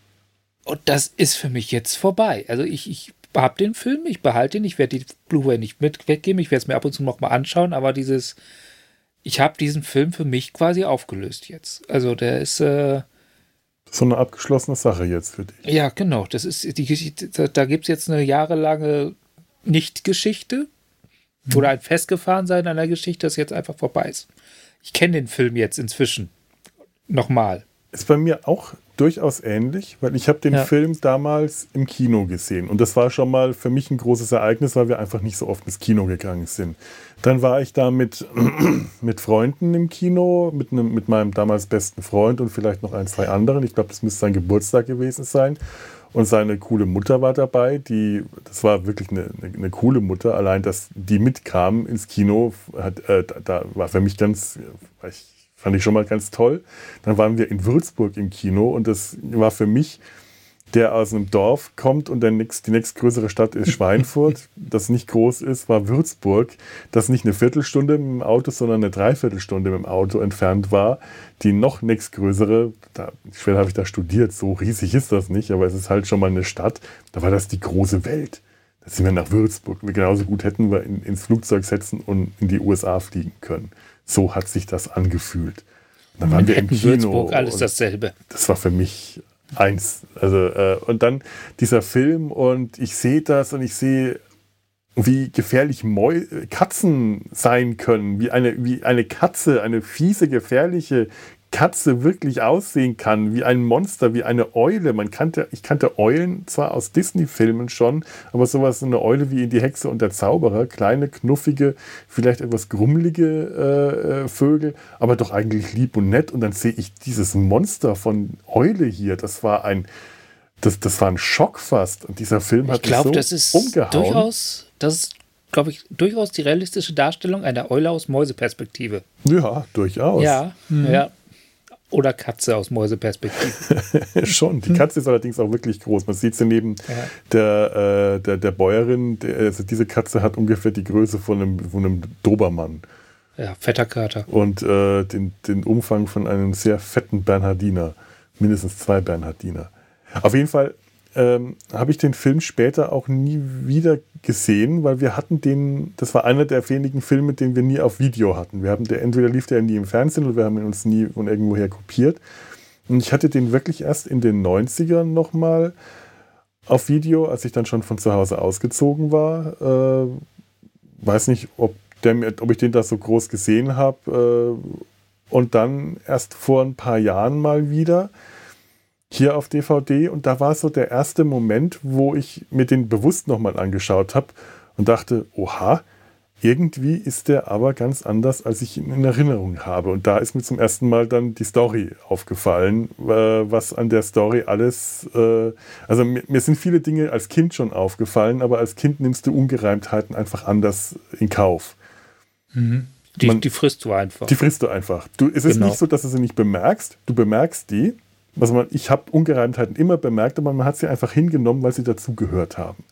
Und das ist für mich jetzt vorbei. Also ich, ich habe den Film, ich behalte ihn, ich werde die Blu-ray nicht mit weggeben, ich werde es mir ab und zu noch mal anschauen, aber dieses, ich habe diesen Film für mich quasi aufgelöst jetzt. Also der ist äh, so eine abgeschlossene Sache jetzt für dich. Ja, genau. Das ist die Geschichte. Da, gibt es jetzt eine jahrelange Nicht-Geschichte mhm. oder ein Festgefahrensein einer Geschichte, das jetzt einfach vorbei ist. Ich kenne den Film jetzt inzwischen. Nochmal. Ist bei mir auch durchaus ähnlich, weil ich habe den ja. Film damals im Kino gesehen und das war schon mal für mich ein großes Ereignis, weil wir einfach nicht so oft ins Kino gegangen sind. Dann war ich da mit, mit Freunden im Kino, mit, einem, mit meinem damals besten Freund und vielleicht noch ein, zwei anderen. Ich glaube, das müsste sein Geburtstag gewesen sein. Und seine coole Mutter war dabei, die, das war wirklich eine, eine, eine coole Mutter. Allein, dass die mitkam ins Kino, hat, äh, da war für mich ganz, ich Fand ich schon mal ganz toll. Dann waren wir in Würzburg im Kino und das war für mich, der aus einem Dorf kommt und der nächst, die nächstgrößere Stadt ist Schweinfurt, das nicht groß ist, war Würzburg, das nicht eine Viertelstunde mit dem Auto, sondern eine Dreiviertelstunde mit dem Auto entfernt war. Die noch nächstgrößere, da, schwer habe ich da studiert, so riesig ist das nicht, aber es ist halt schon mal eine Stadt, da war das die große Welt. Da sind wir nach Würzburg. Wir genauso gut hätten wir in, ins Flugzeug setzen und in die USA fliegen können. So hat sich das angefühlt. Dann waren wir im Kino. Würzburg alles dasselbe. Das war für mich eins. Also, äh, und dann dieser Film und ich sehe das und ich sehe, wie gefährlich Mäu Katzen sein können, wie eine, wie eine Katze, eine fiese, gefährliche Katze wirklich aussehen kann, wie ein Monster, wie eine Eule. Man kannte, ich kannte Eulen zwar aus Disney-Filmen schon, aber sowas, eine Eule wie in Die Hexe und der Zauberer, kleine, knuffige, vielleicht etwas grummelige äh, äh, Vögel, aber doch eigentlich lieb und nett. Und dann sehe ich dieses Monster von Eule hier. Das war ein, das, das war ein Schock fast. Und dieser Film hat ich glaub, mich so das ist umgehauen. Durchaus, das ist glaube ich, durchaus die realistische Darstellung einer Eule aus Mäuseperspektive. Ja, durchaus. Ja, mhm. ja. Oder Katze aus Mäuseperspektive. Schon. Die Katze ist allerdings auch wirklich groß. Man sieht sie neben ja. der, äh, der, der Bäuerin. Der, also diese Katze hat ungefähr die Größe von einem, von einem Dobermann. Ja, fetter Kater. Und äh, den, den Umfang von einem sehr fetten Bernhardiner. Mindestens zwei Bernhardiner. Auf jeden Fall ähm, habe ich den Film später auch nie wieder gesehen, weil wir hatten den, das war einer der wenigen Filme, den wir nie auf Video hatten. Wir haben der, entweder lief der nie im Fernsehen oder wir haben ihn uns nie von irgendwoher kopiert. Und ich hatte den wirklich erst in den 90ern nochmal auf Video, als ich dann schon von zu Hause ausgezogen war. Äh, weiß nicht, ob, der, ob ich den da so groß gesehen habe. Äh, und dann erst vor ein paar Jahren mal wieder hier auf DVD und da war so der erste Moment, wo ich mir den bewusst nochmal angeschaut habe und dachte, oha, irgendwie ist der aber ganz anders, als ich ihn in Erinnerung habe. Und da ist mir zum ersten Mal dann die Story aufgefallen, äh, was an der Story alles, äh, also mir, sind viele Dinge als Kind schon aufgefallen, aber als Kind nimmst du Ungereimtheiten einfach anders in Kauf. Mhm. Die, Man, die frisst du einfach. Die frisst du einfach. Du, es ist genau. nicht so, dass du sie nicht bemerkst. Du bemerkst die, also man, ich habe Ungereimtheiten immer bemerkt, aber man hat sie einfach hingenommen, weil sie dazugehört haben.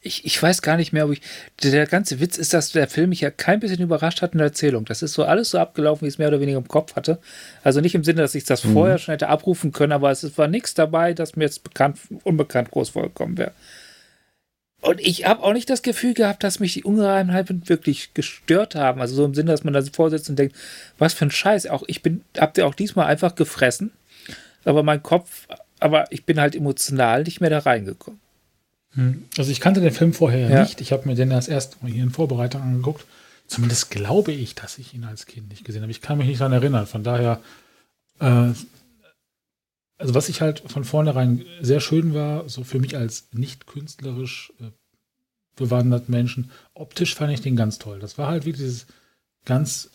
Ich, ich weiß gar nicht mehr, ob ich. Der ganze Witz ist, dass der Film mich ja kein bisschen überrascht hat in der Erzählung. Das ist so alles so abgelaufen, wie ich es mehr oder weniger im Kopf hatte. Also nicht im Sinne, dass ich das mhm. vorher schon hätte abrufen können, aber es war nichts dabei, das mir jetzt bekannt, unbekannt groß vorgekommen wäre. Und ich habe auch nicht das Gefühl gehabt, dass mich die Ungereimtheiten wirklich gestört haben. Also so im Sinne, dass man da vorsitzt und denkt, was für ein Scheiß. Auch ich bin, habt ihr auch diesmal einfach gefressen aber mein Kopf, aber ich bin halt emotional nicht mehr da reingekommen. Hm. Also ich kannte den Film vorher ja. nicht. Ich habe mir den erst erst mal hier in Vorbereitung angeguckt. Zumindest glaube ich, dass ich ihn als Kind nicht gesehen habe. Ich kann mich nicht daran erinnern. Von daher, äh, also was ich halt von vornherein sehr schön war, so für mich als nicht künstlerisch äh, bewanderten Menschen, optisch fand ich den ganz toll. Das war halt wie dieses ganz,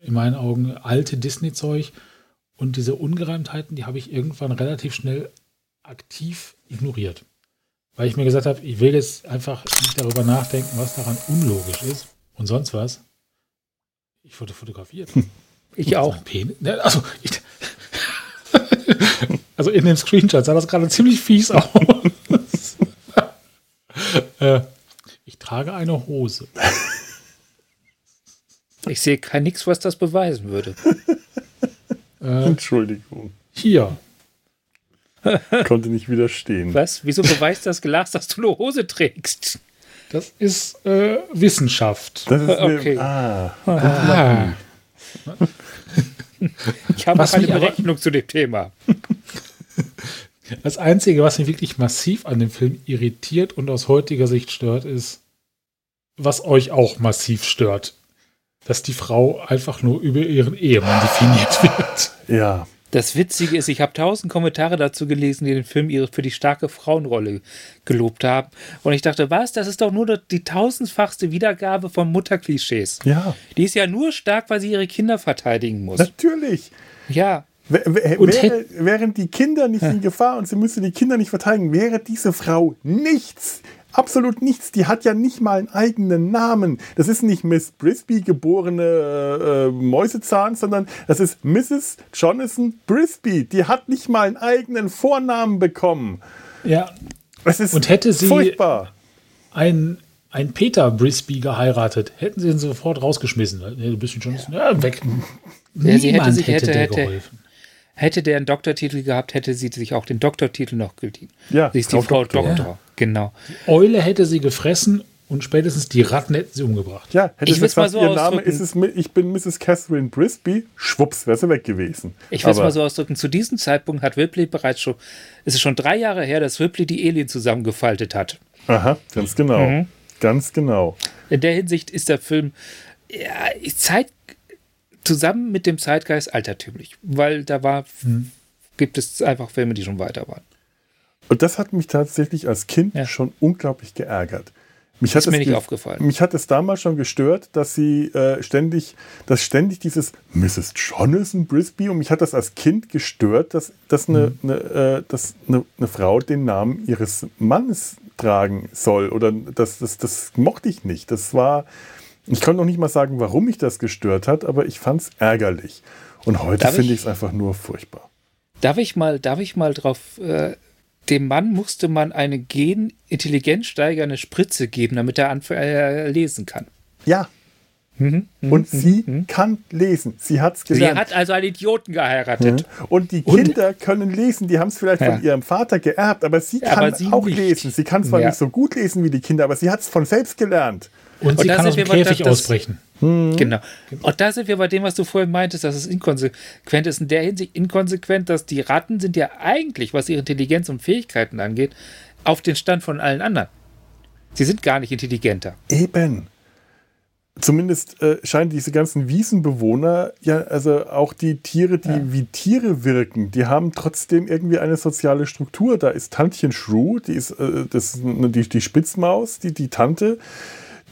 in meinen Augen, alte Disney-Zeug, und diese Ungereimtheiten, die habe ich irgendwann relativ schnell aktiv ignoriert. Weil ich mir gesagt habe, ich will jetzt einfach nicht darüber nachdenken, was daran unlogisch ist und sonst was. Ich wurde fotografiert. Ich auch. Ne, also, ich, also in dem Screenshot sah das gerade ziemlich fies aus. äh, ich trage eine Hose. Ich sehe kein nichts, was das beweisen würde. äh, Entschuldigung. Hier. Konnte nicht widerstehen. Was? Wieso beweist das Glas, dass du eine Hose trägst? Das ist äh, Wissenschaft. Das ist okay. Eine, ah. ah. Ich habe noch eine Berechnung zu dem Thema. Das Einzige, was mich wirklich massiv an dem Film irritiert und aus heutiger Sicht stört, ist, was euch auch massiv stört, dass die Frau einfach nur über ihren Ehemann definiert wird. Ja. Das Witzige ist, ich habe tausend Kommentare dazu gelesen, die den Film für die starke Frauenrolle gelobt haben. Und ich dachte, was? Das ist doch nur die tausendfachste Wiedergabe von Mutterklischees. Ja. Die ist ja nur stark, weil sie ihre Kinder verteidigen muss. Natürlich. Ja. Wäre, wären die Kinder nicht in Gefahr und sie müsste die Kinder nicht verteidigen, wäre diese Frau nichts. Absolut nichts. Die hat ja nicht mal einen eigenen Namen. Das ist nicht Miss Brisby, geborene äh, äh, Mäusezahn, sondern das ist Mrs. Jonathan Brisby. Die hat nicht mal einen eigenen Vornamen bekommen. Ja. Es ist und hätte sie furchtbar. Ein, ein Peter Brisby geheiratet, hätten sie ihn sofort rausgeschmissen. Du bist schon ja, weg. Ja, sie hätte sich hätte, hätte, geholfen. Hätte der einen Doktortitel gehabt, hätte sie sich auch den Doktortitel noch geliehen. Ja, sie ist die Frau Doktor. Doktor. Ja. Genau. Die Eule hätte sie gefressen und spätestens die Ratten hätten sie umgebracht. Ja, hätte ich sie gesagt, so ihr Name ist es, ich bin Mrs. Catherine Brisby, schwupps, wäre sie weg gewesen. Ich will es mal so ausdrücken, zu diesem Zeitpunkt hat Ripley bereits schon, es ist schon drei Jahre her, dass Ripley die Alien zusammengefaltet hat. Aha, ganz genau. Mhm. Ganz genau. In der Hinsicht ist der Film ja, Zeit, zusammen mit dem Zeitgeist altertümlich, weil da war, hm. gibt es einfach Filme, die schon weiter waren. Und das hat mich tatsächlich als Kind ja. schon unglaublich geärgert. Mich hat ist mir nicht aufgefallen. Mich hat es damals schon gestört, dass sie äh, ständig, dass ständig dieses Mrs. Jonathan Brisby und mich hat das als Kind gestört, dass, dass, eine, mhm. eine, äh, dass eine, eine, Frau den Namen ihres Mannes tragen soll. Oder das, das, das mochte ich nicht. Das war, ich kann noch nicht mal sagen, warum mich das gestört hat, aber ich fand es ärgerlich. Und heute finde ich es einfach nur furchtbar. Darf ich mal, darf ich mal drauf. Äh, dem Mann musste man eine gen-intelligenzsteigernde Spritze geben, damit er äh, lesen kann. Ja. Mhm, mhm und mhm, sie mhm. kann lesen. Sie hat es gelernt. Sie hat also einen Idioten geheiratet. Und die Kinder und? können lesen. Die haben es vielleicht ja. von ihrem Vater geerbt, aber sie kann aber sie auch nicht. lesen. Sie kann zwar ja. nicht so gut lesen wie die Kinder, aber sie hat es von selbst gelernt. Und, und sie kann aus dem Käfig das, ausbrechen. Hm. Genau. Und da sind wir bei dem, was du vorhin meintest, dass es inkonsequent ist. In der Hinsicht inkonsequent, dass die Ratten sind ja eigentlich, was ihre Intelligenz und Fähigkeiten angeht, auf den Stand von allen anderen. Sie sind gar nicht intelligenter. Eben. Zumindest äh, scheinen diese ganzen Wiesenbewohner, ja, also auch die Tiere, die ja. wie Tiere wirken, die haben trotzdem irgendwie eine soziale Struktur. Da ist Tantchen Shrew, die ist äh, das, die, die Spitzmaus, die, die Tante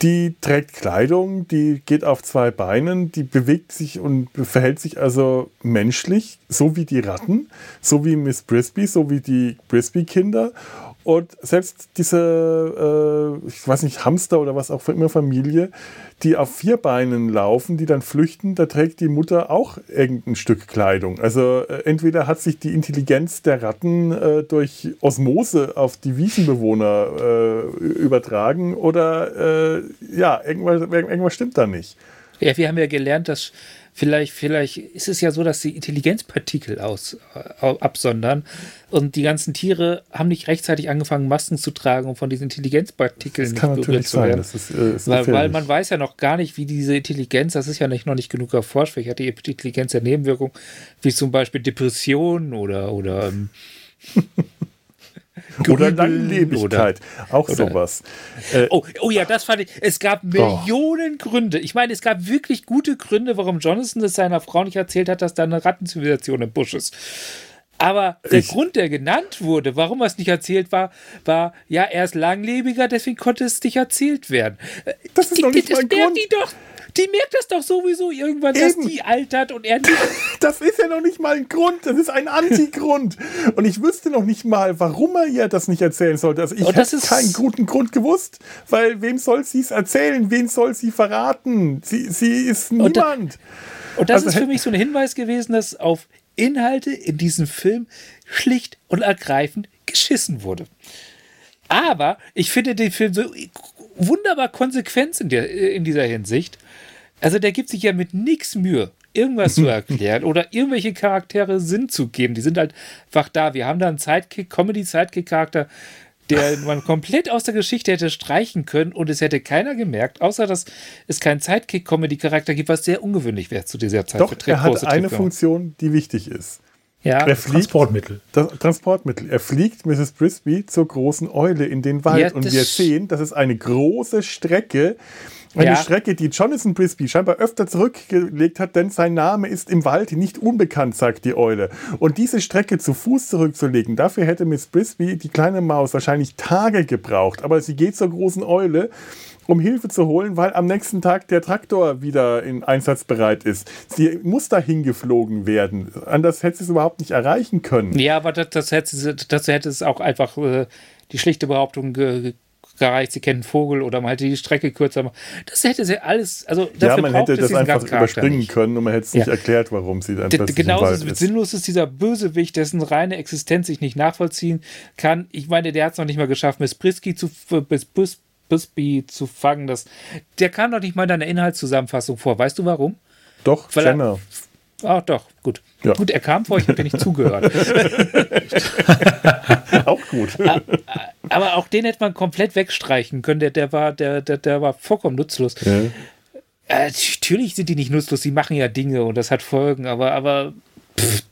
die trägt Kleidung, die geht auf zwei Beinen, die bewegt sich und verhält sich also menschlich, so wie die Ratten, so wie Miss Brisby, so wie die Brisby-Kinder. Und selbst diese, äh, ich weiß nicht, Hamster oder was auch immer Familie, die auf vier Beinen laufen, die dann flüchten, da trägt die Mutter auch irgendein Stück Kleidung. Also äh, entweder hat sich die Intelligenz der Ratten äh, durch Osmose auf die Wiesenbewohner äh, übertragen oder äh, ja, irgendwas, irgendwas stimmt da nicht. Ja, wir haben ja gelernt, dass Vielleicht, vielleicht ist es ja so, dass sie Intelligenzpartikel aus, äh, absondern und die ganzen Tiere haben nicht rechtzeitig angefangen, Masken zu tragen, um von diesen Intelligenzpartikeln das kann nicht natürlich zu werden. Das ist, äh, ist weil, weil, man weiß ja noch gar nicht, wie diese Intelligenz, das ist ja nicht, noch nicht genug erforscht, vielleicht hat die Intelligenz ja Nebenwirkungen, wie zum Beispiel Depressionen oder, oder ähm, oder Langlebigkeit. Oder, auch oder, sowas. Äh, oh, oh ja, das fand ich. Es gab oh. Millionen oh. Gründe. Ich meine, es gab wirklich gute Gründe, warum Jonathan es seiner Frau nicht erzählt hat, dass da eine Rattenzivilisation im Busch ist. Aber der ich, Grund, der genannt wurde, warum er es nicht erzählt war, war, ja, er ist langlebiger, deswegen konnte es nicht erzählt werden. Das ist doch nicht das mein Grund. Die doch die merkt das doch sowieso irgendwann, Eben. dass die altert und er nicht. Das ist ja noch nicht mal ein Grund, das ist ein Antigrund. und ich wüsste noch nicht mal, warum er ihr das nicht erzählen sollte. Also ich hätte keinen guten Grund gewusst, weil wem soll sie es erzählen? Wen soll sie verraten? Sie, sie ist niemand. Und, da, und das also, ist für mich so ein Hinweis gewesen, dass auf Inhalte in diesem Film schlicht und ergreifend geschissen wurde. Aber ich finde den Film so wunderbar konsequent in, der, in dieser Hinsicht, Also der gibt sich ja mit nichts Mühe, irgendwas zu erklären oder irgendwelche Charaktere Sinn zu geben. Die sind halt einfach da. Wir haben da einen Sidekick, Comedy-Sidekick-Charakter, der man komplett aus der Geschichte hätte streichen können und es hätte keiner gemerkt, außer dass es keinen Sidekick-Comedy-Charakter gibt, was sehr ungewöhnlich wäre zu dieser Zeit. Doch, er hat eine Funktion, die wichtig ist. Ja, er fliegt, Transportmittel. Das Transportmittel. Er fliegt Mrs. Brisby zur großen Eule in den Wald ja, und wir sehen, das ist eine große Strecke, eine ja. Strecke, die Jonathan Brisby scheinbar öfter zurückgelegt hat, denn sein Name ist im Wald nicht unbekannt, sagt die Eule. Und diese Strecke zu Fuß zurückzulegen, dafür hätte Miss Brisby, die kleine Maus, wahrscheinlich Tage gebraucht. Aber sie geht zur großen Eule um Hilfe zu holen, weil am nächsten Tag der Traktor wieder in einsatzbereit ist. Sie muss dahin geflogen werden. Anders hätte sie es überhaupt nicht erreichen können. Ja, aber das, das hätte, dazu hätte es auch einfach äh, die schlichte Behauptung ge gereicht, sie kennen Vogel oder man hätte die Strecke kürzer machen. Das hätte sie alles, also Ja, man hätte das einfach überspringen können und man hätte es nicht ja. erklärt, warum sie dann plötzlich Genauso sinnlos ist dieser Bösewicht, dessen reine Existenz ich nicht nachvollziehen kann. Ich meine, der hat es noch nicht mal geschafft, Miss Brisky zu, Miss Bisbee zu fangen. Das, der kam doch nicht mal in deiner Inhaltszusammenfassung vor. Weißt du warum? Doch, Weil Jenner. Ah, doch, gut. Ja. Gut, er kam vor, ich habe dir nicht zugehört. auch gut. Aber auch den hätte man komplett wegstreichen können. Der, der, war, der, der, der war vollkommen nutzlos. Ja. Äh, natürlich sind die nicht nutzlos, sie machen ja Dinge und das hat Folgen, aber, aber pff,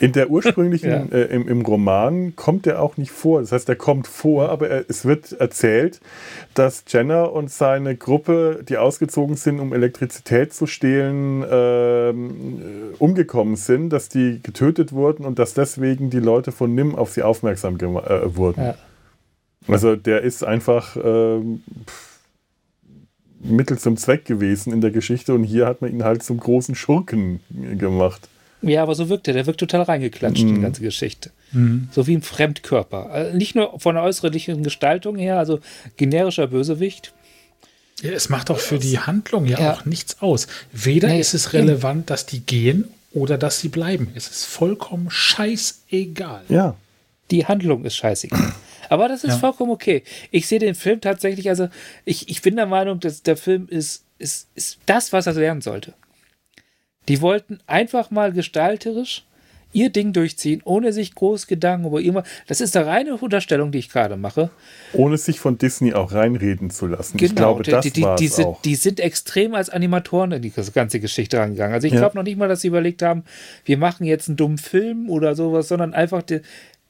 in der ursprünglichen, ja. äh, im, im, Roman kommt er auch nicht vor. Das heißt, er kommt vor, aber er, es wird erzählt, dass Jenner und seine Gruppe, die ausgezogen sind, um Elektrizität zu stehlen, ähm, äh, umgekommen sind, dass die getötet wurden und dass deswegen die Leute von Nim auf sie aufmerksam äh, wurden. Ja. Also der ist einfach äh, Mittel zum Zweck gewesen in der Geschichte und hier hat man ihn halt zum großen Schurken gemacht. Ja, aber so wirkt er. Der wirkt total reingeklatscht, mhm. die ganze Geschichte. Mhm. So wie ein Fremdkörper. Also nicht nur von der äußerlichen Gestaltung her, also generischer Bösewicht. Ja, es macht auch für die Handlung ja, ja. auch nichts aus. Weder nee, ist es relevant, eben. dass die gehen oder dass sie bleiben. Es ist vollkommen scheißegal. Ja. Die Handlung ist scheißegal. Aber das ist ja. vollkommen okay. Ich sehe den Film tatsächlich, also ich, ich bin der Meinung, dass der Film ist, ist, ist das, was er werden sollte. Die wollten einfach mal gestalterisch ihr Ding durchziehen, ohne sich groß Gedanken über irgendwas. Das ist eine reine Unterstellung, die ich gerade mache. Ohne sich von Disney auch reinreden zu lassen. Genau, ich glaube, das die, die, die, sind, auch. die sind extrem als Animatoren in die ganze Geschichte rangegangen. Also ich ja. glaube noch nicht mal, dass sie überlegt haben, wir machen jetzt einen dummen Film oder sowas, sondern einfach die,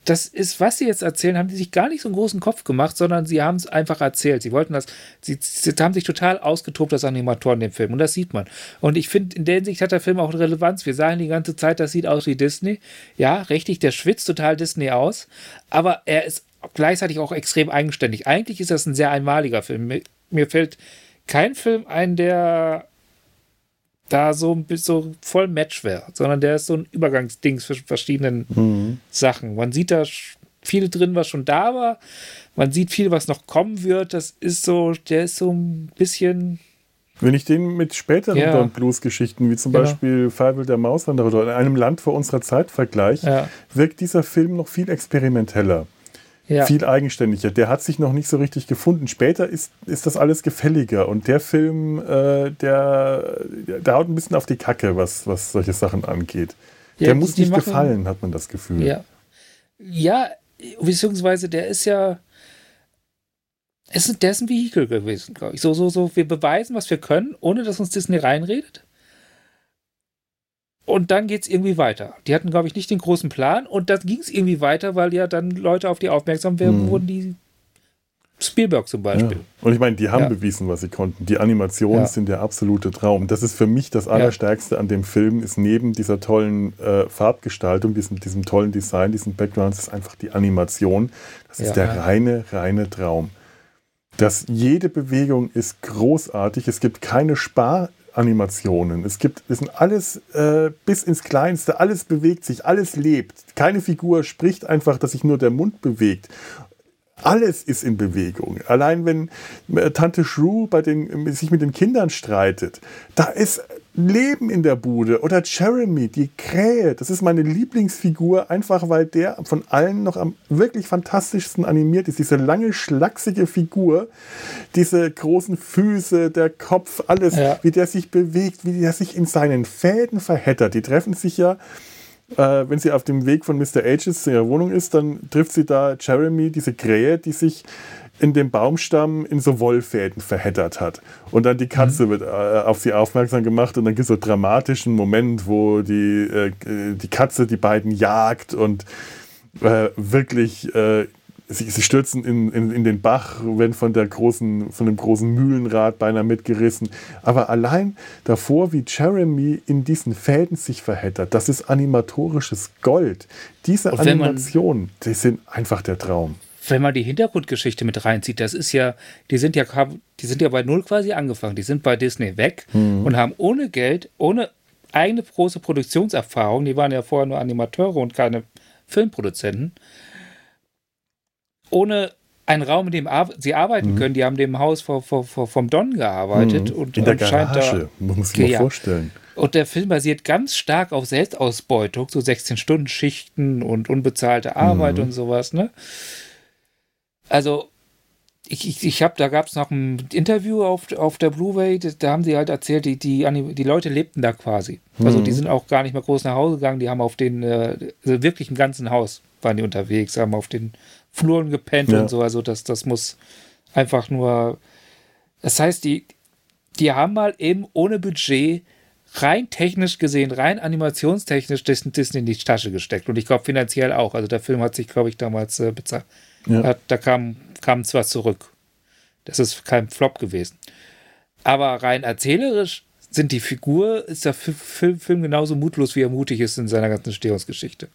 das ist, was sie jetzt erzählen, haben die sich gar nicht so einen großen Kopf gemacht, sondern sie haben es einfach erzählt. Sie wollten das, sie, sie haben sich total ausgetobt als Animatoren in dem Film und das sieht man. Und ich finde, in der Hinsicht hat der Film auch Relevanz. Wir sagen die ganze Zeit, das sieht aus wie Disney. Ja, richtig, der schwitzt total Disney aus, aber er ist gleichzeitig auch extrem eigenständig. Eigentlich ist das ein sehr einmaliger Film. Mir, mir fällt kein Film ein, der da so, so voll Match wäre, sondern der ist so ein Übergangsding zwischen verschiedenen mhm. Sachen. Man sieht da viel drin, was schon da war. Man sieht viel, was noch kommen wird. Das ist so, der ist so ein bisschen. Wenn ich den mit späteren ja. Blues-Geschichten, wie zum genau. Beispiel Fabel der Mauswanderer oder in einem Land vor unserer Zeit vergleiche, ja. wirkt dieser Film noch viel experimenteller ja. viel eigenständiger. Der hat sich noch nicht so richtig gefunden. Später ist, ist das alles gefälliger und der Film, äh, der, der haut ein bisschen auf die Kacke, was, was solche Sachen angeht. Ja, der muss nicht machen, gefallen, hat man das Gefühl. Ja. ja, beziehungsweise der ist ja. ist, der ist ein Vehikel gewesen, glaube ich. So, so, so, wir beweisen, was wir können, ohne dass uns Disney reinredet. Und dann geht es irgendwie weiter. Die hatten, glaube ich, nicht den großen Plan. Und dann ging es irgendwie weiter, weil ja dann Leute auf die aufmerksam werden, hm. wurden, die Spielberg zum Beispiel. Ja. Und ich meine, die haben ja. bewiesen, was sie konnten. Die Animationen ja. sind der absolute Traum. Das ist für mich das Allerstärkste an dem Film, ist neben dieser tollen äh, Farbgestaltung, diesem, diesem tollen Design, diesen Backgrounds, ist einfach die Animation. Das ist der reine, reine Traum. Das, jede Bewegung ist großartig. Es gibt keine Spar Animationen. Es gibt, es sind alles äh, bis ins Kleinste, alles bewegt sich, alles lebt. Keine Figur spricht einfach, dass sich nur der Mund bewegt. Alles ist in Bewegung. Allein wenn äh, Tante Shrew bei den, sich mit den Kindern streitet, da ist Leben in der Bude. Oder Jeremy, die Krähe. Das ist meine Lieblingsfigur, einfach weil der von allen noch am wirklich fantastischsten animiert ist. Diese lange, schlachsige Figur, diese großen Füße, der Kopf, alles, ja. wie der sich bewegt, wie der sich in seinen Fäden verheddert. Die treffen sich ja äh, wenn sie auf dem Weg von Mr. Ages zu ihrer Wohnung ist, dann trifft sie da Jeremy, diese Krähe, die sich in dem Baumstamm in so Wollfäden verheddert hat. Und dann die Katze mhm. wird äh, auf sie aufmerksam gemacht und dann gibt es so einen dramatischen Moment, wo die, äh, die Katze die beiden jagt und äh, wirklich äh, sie, sie stürzen in, in, in, den Bach, werden von, der großen, von dem großen Mühlenrad beinahe mitgerissen. Aber allein davor, wie Jeremy in diesen Fäden sich verheddert, das ist animatorisches Gold. Diese Animationen, die sind einfach der Traum. Wenn man die Hintergrundgeschichte mit reinzieht, das ist ja, die sind ja, die sind ja bei Null quasi angefangen. Die sind bei Disney weg mhm. und haben ohne Geld, ohne eigene große Produktionserfahrung, die waren ja vorher nur Animateure und keine Filmproduzenten, ohne einen Raum, in dem ar sie arbeiten mhm. können. Die haben dem Haus vor, vor, vor, vom Don gearbeitet. Mhm. Und, in der Garage, da, muss ich mir ja. vorstellen. Und der Film basiert ganz stark auf Selbstausbeutung, so 16-Stunden-Schichten und unbezahlte Arbeit mhm. und sowas. Ne? Also, ich, ich, ich habe, da gab es noch ein Interview auf, auf der Blu-ray, da haben sie halt erzählt, die, die, die Leute lebten da quasi. Also, die mhm. sind auch gar nicht mehr groß nach Hause gegangen, die haben auf den, äh, also wirklich im ganzen Haus waren die unterwegs, haben auf den Fluren gepennt ja. und so. Also das, das muss einfach nur. Das heißt, die, die haben mal eben ohne Budget rein technisch gesehen, rein animationstechnisch Disney in die Tasche gesteckt. Und ich glaube finanziell auch. Also der Film hat sich, glaube ich, damals äh, bezahlt. Ja. da kam, kam zwar zurück. Das ist kein Flop gewesen. Aber rein erzählerisch sind die Figur, ist der Film, Film genauso mutlos, wie er mutig ist in seiner ganzen Stehungsgeschichte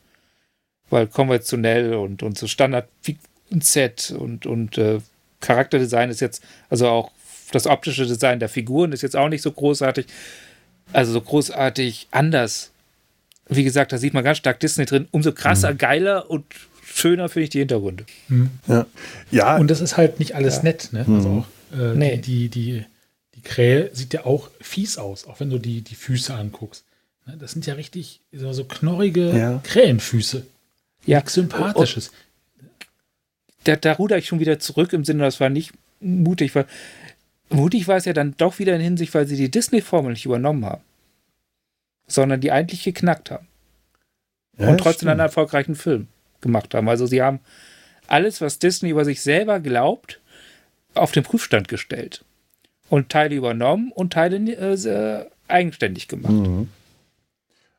weil konventionell und, und so Standard Set und, und äh, Charakterdesign ist jetzt, also auch das optische Design der Figuren ist jetzt auch nicht so großartig, also so großartig anders. Wie gesagt, da sieht man ganz stark Disney drin. Umso krasser, mhm. geiler und schöner finde ich die Hintergründe. Mhm. Ja. ja. Und das ist halt nicht alles ja. nett, ne? Also mhm. auch äh, nee. die, die, die Krähe sieht ja auch fies aus, auch wenn du die, die Füße anguckst. Ne? Das sind ja richtig so knorrige ja. Krähenfüße. Ja. Nichts Sympathisches. Da, da ruder ich schon wieder zurück im Sinne, das war nicht mutig, weil mutig war es ja dann doch wieder in Hinsicht, weil sie die Disney-Formel nicht übernommen haben, sondern die eigentlich geknackt haben. Ja, und trotzdem stimmt. einen erfolgreichen Film gemacht haben. Also sie haben alles, was Disney über sich selber glaubt, auf den Prüfstand gestellt. Und Teile übernommen und Teile äh, eigenständig gemacht. Mhm.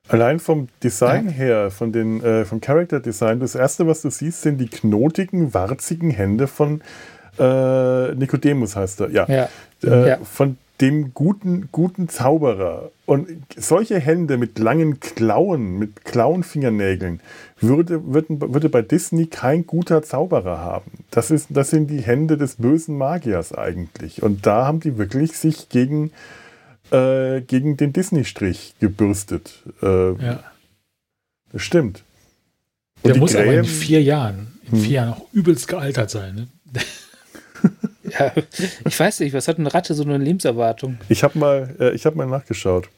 Allein vom Design ja. her, von den, äh, vom Character Design, das erste, was du siehst, sind die knotigen, warzigen Hände von äh, Nicodemus, heißt er. Ja. ja. Äh, ja. Von dem guten, guten Zauberer. Und solche Hände mit langen Klauen, mit Klauenfingernägeln, würde, würde, würde bei Disney kein guter Zauberer haben. Das, ist, das sind die Hände des bösen Magiers eigentlich. Und da haben die wirklich sich gegen äh, gegen den Disney-Strich gebürstet. Äh, ja. Das stimmt. Und Der muss Krähen, aber in vier Jahren, in hm. vier Jahren auch übelst gealtert sein. Ne? Ja, ich weiß nicht, was hat eine Ratte so eine Lebenserwartung? Ich habe mal, äh, hab mal nachgeschaut.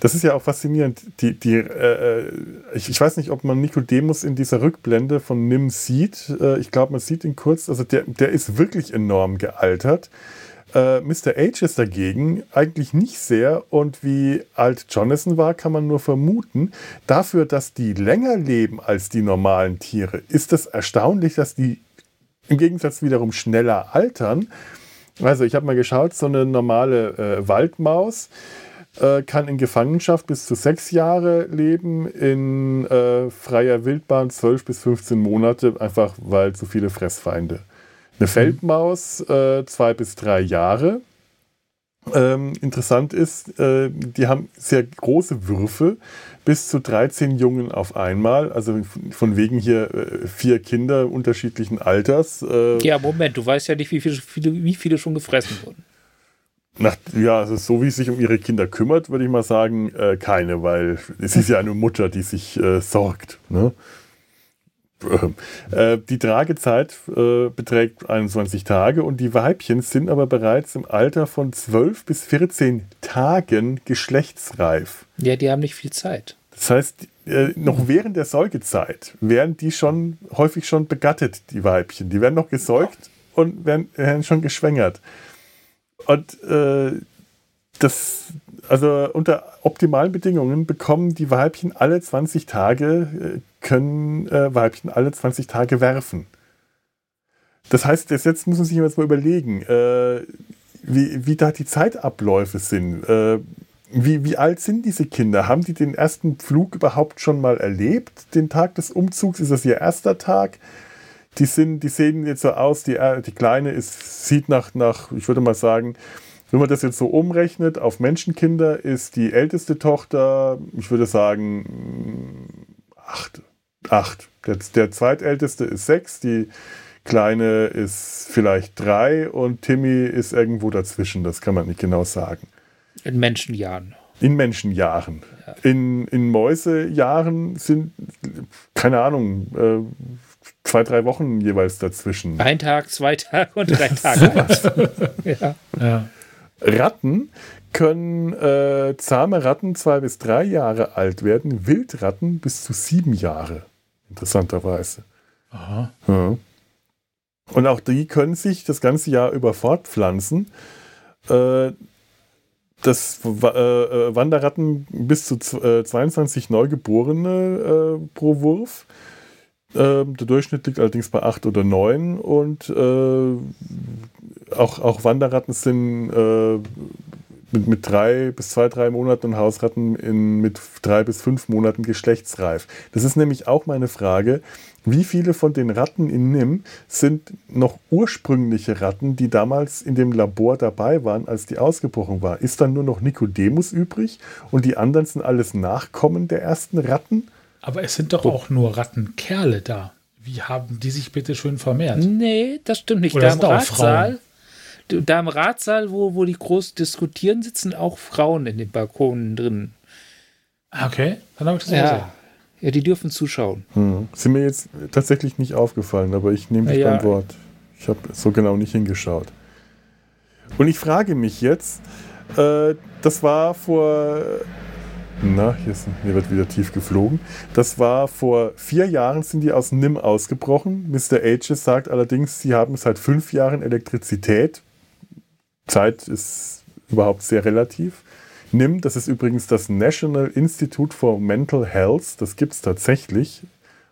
Das ist ja auch faszinierend. Die, die, äh, äh, ich, ich, weiß nicht, ob man Nikodemus in dieser Rückblende von Nim sieht. Äh, ich glaube, man sieht ihn kurz. Also der, der ist wirklich enorm gealtert. Äh, Mr. H ist dagegen eigentlich nicht sehr und wie alt Jonathan war, kann man nur vermuten. Dafür, dass die länger leben als die normalen Tiere, ist es erstaunlich, dass die im Gegensatz wiederum schneller altern. Also ich habe mal geschaut, so eine normale äh, Waldmaus äh, kann in Gefangenschaft bis zu sechs Jahre leben, in äh, freier Wildbahn zwölf bis 15 Monate, einfach weil zu viele Fressfeinde. Eine Feldmaus, äh, zwei bis drei Jahre. Ähm, interessant ist, äh, die haben sehr große Würfe, bis zu 13 Jungen auf einmal. Also von wegen hier äh, vier Kinder unterschiedlichen Alters. Äh, ja, Moment, du weißt ja nicht, wie viele, wie viele schon gefressen wurden. Nach, ja, also so wie sie sich um ihre Kinder kümmert, würde ich mal sagen, äh, keine, weil es ist ja eine Mutter, die sich äh, sorgt. Ne? Äh, die Tragezeit äh, beträgt 21 Tage und die Weibchen sind aber bereits im Alter von 12 bis 14 Tagen geschlechtsreif. Ja, die haben nicht viel Zeit. Das heißt, äh, noch während der Säugezeit werden die schon häufig schon begattet, die Weibchen. Die werden noch gesäugt und werden, werden schon geschwängert. Und das, also unter optimalen Bedingungen bekommen die Weibchen alle 20 Tage, können äh, Weibchen alle 20 Tage werfen. Das heißt, jetzt muss man sich jetzt mal überlegen, äh, wie, wie da die Zeitabläufe sind. Äh, wie, wie alt sind diese Kinder? Haben die den ersten Flug überhaupt schon mal erlebt? Den Tag des Umzugs? Ist das ihr erster Tag? Die, sind, die sehen jetzt so aus, die, äh, die Kleine ist, sieht nach, nach, ich würde mal sagen, wenn man das jetzt so umrechnet auf Menschenkinder, ist die älteste Tochter, ich würde sagen, acht. Acht. Der, der zweitälteste ist sechs, die Kleine ist vielleicht drei und Timmy ist irgendwo dazwischen. Das kann man nicht genau sagen. In Menschenjahren. In Menschenjahren. Ja. In, in Mäusejahren sind, keine Ahnung, äh, zwei, drei Wochen jeweils dazwischen. Ein Tag, zwei Tage und drei Tage. ja. ja. Ratten können äh, zahme Ratten zwei bis drei Jahre alt werden, Wildratten bis zu sieben Jahre. Interessanterweise. Aha. Ja. Und auch die können sich das ganze Jahr über fortpflanzen. Äh, das äh, äh, Wanderratten bis zu äh, 22 Neugeborene äh, pro Wurf. Ähm, der Durchschnitt liegt allerdings bei 8 oder 9 und auch, auch Wanderratten sind mit, mit drei bis zwei, drei Monaten und Hausratten in, mit drei bis fünf Monaten geschlechtsreif. Das ist nämlich auch meine Frage. Wie viele von den Ratten in NIM sind noch ursprüngliche Ratten, die damals in dem Labor dabei waren, als die ausgebrochen war? Ist dann nur noch Nikodemus übrig und die anderen sind alles Nachkommen der ersten Ratten? Aber es sind doch auch nur Rattenkerle da. Wie haben die sich bitte schön vermehrt? Nee, das stimmt nicht. Oder da im Ratsaal, da im Ratsaal, wo, wo die groß diskutieren, sitzen auch Frauen in den Balkonen drin. Okay, dann habe ich das ja. gesehen. Ja, die dürfen zuschauen. Hm. Sind mir jetzt tatsächlich nicht aufgefallen, aber ich nehme dich ja, beim Wort. Ich habe so genau nicht hingeschaut. Und ich frage mich jetzt, äh, das war vor na, hier, ist, hier, wird wieder tief geflogen. Das war vor vier Jahren, sind die aus NIM ausgebrochen. Mr. Ages sagt allerdings, sie haben seit fünf Jahren Elektrizität. Zeit ist überhaupt sehr relativ. NIM, das ist übrigens das National Institute for Mental Health. Das gibt es tatsächlich.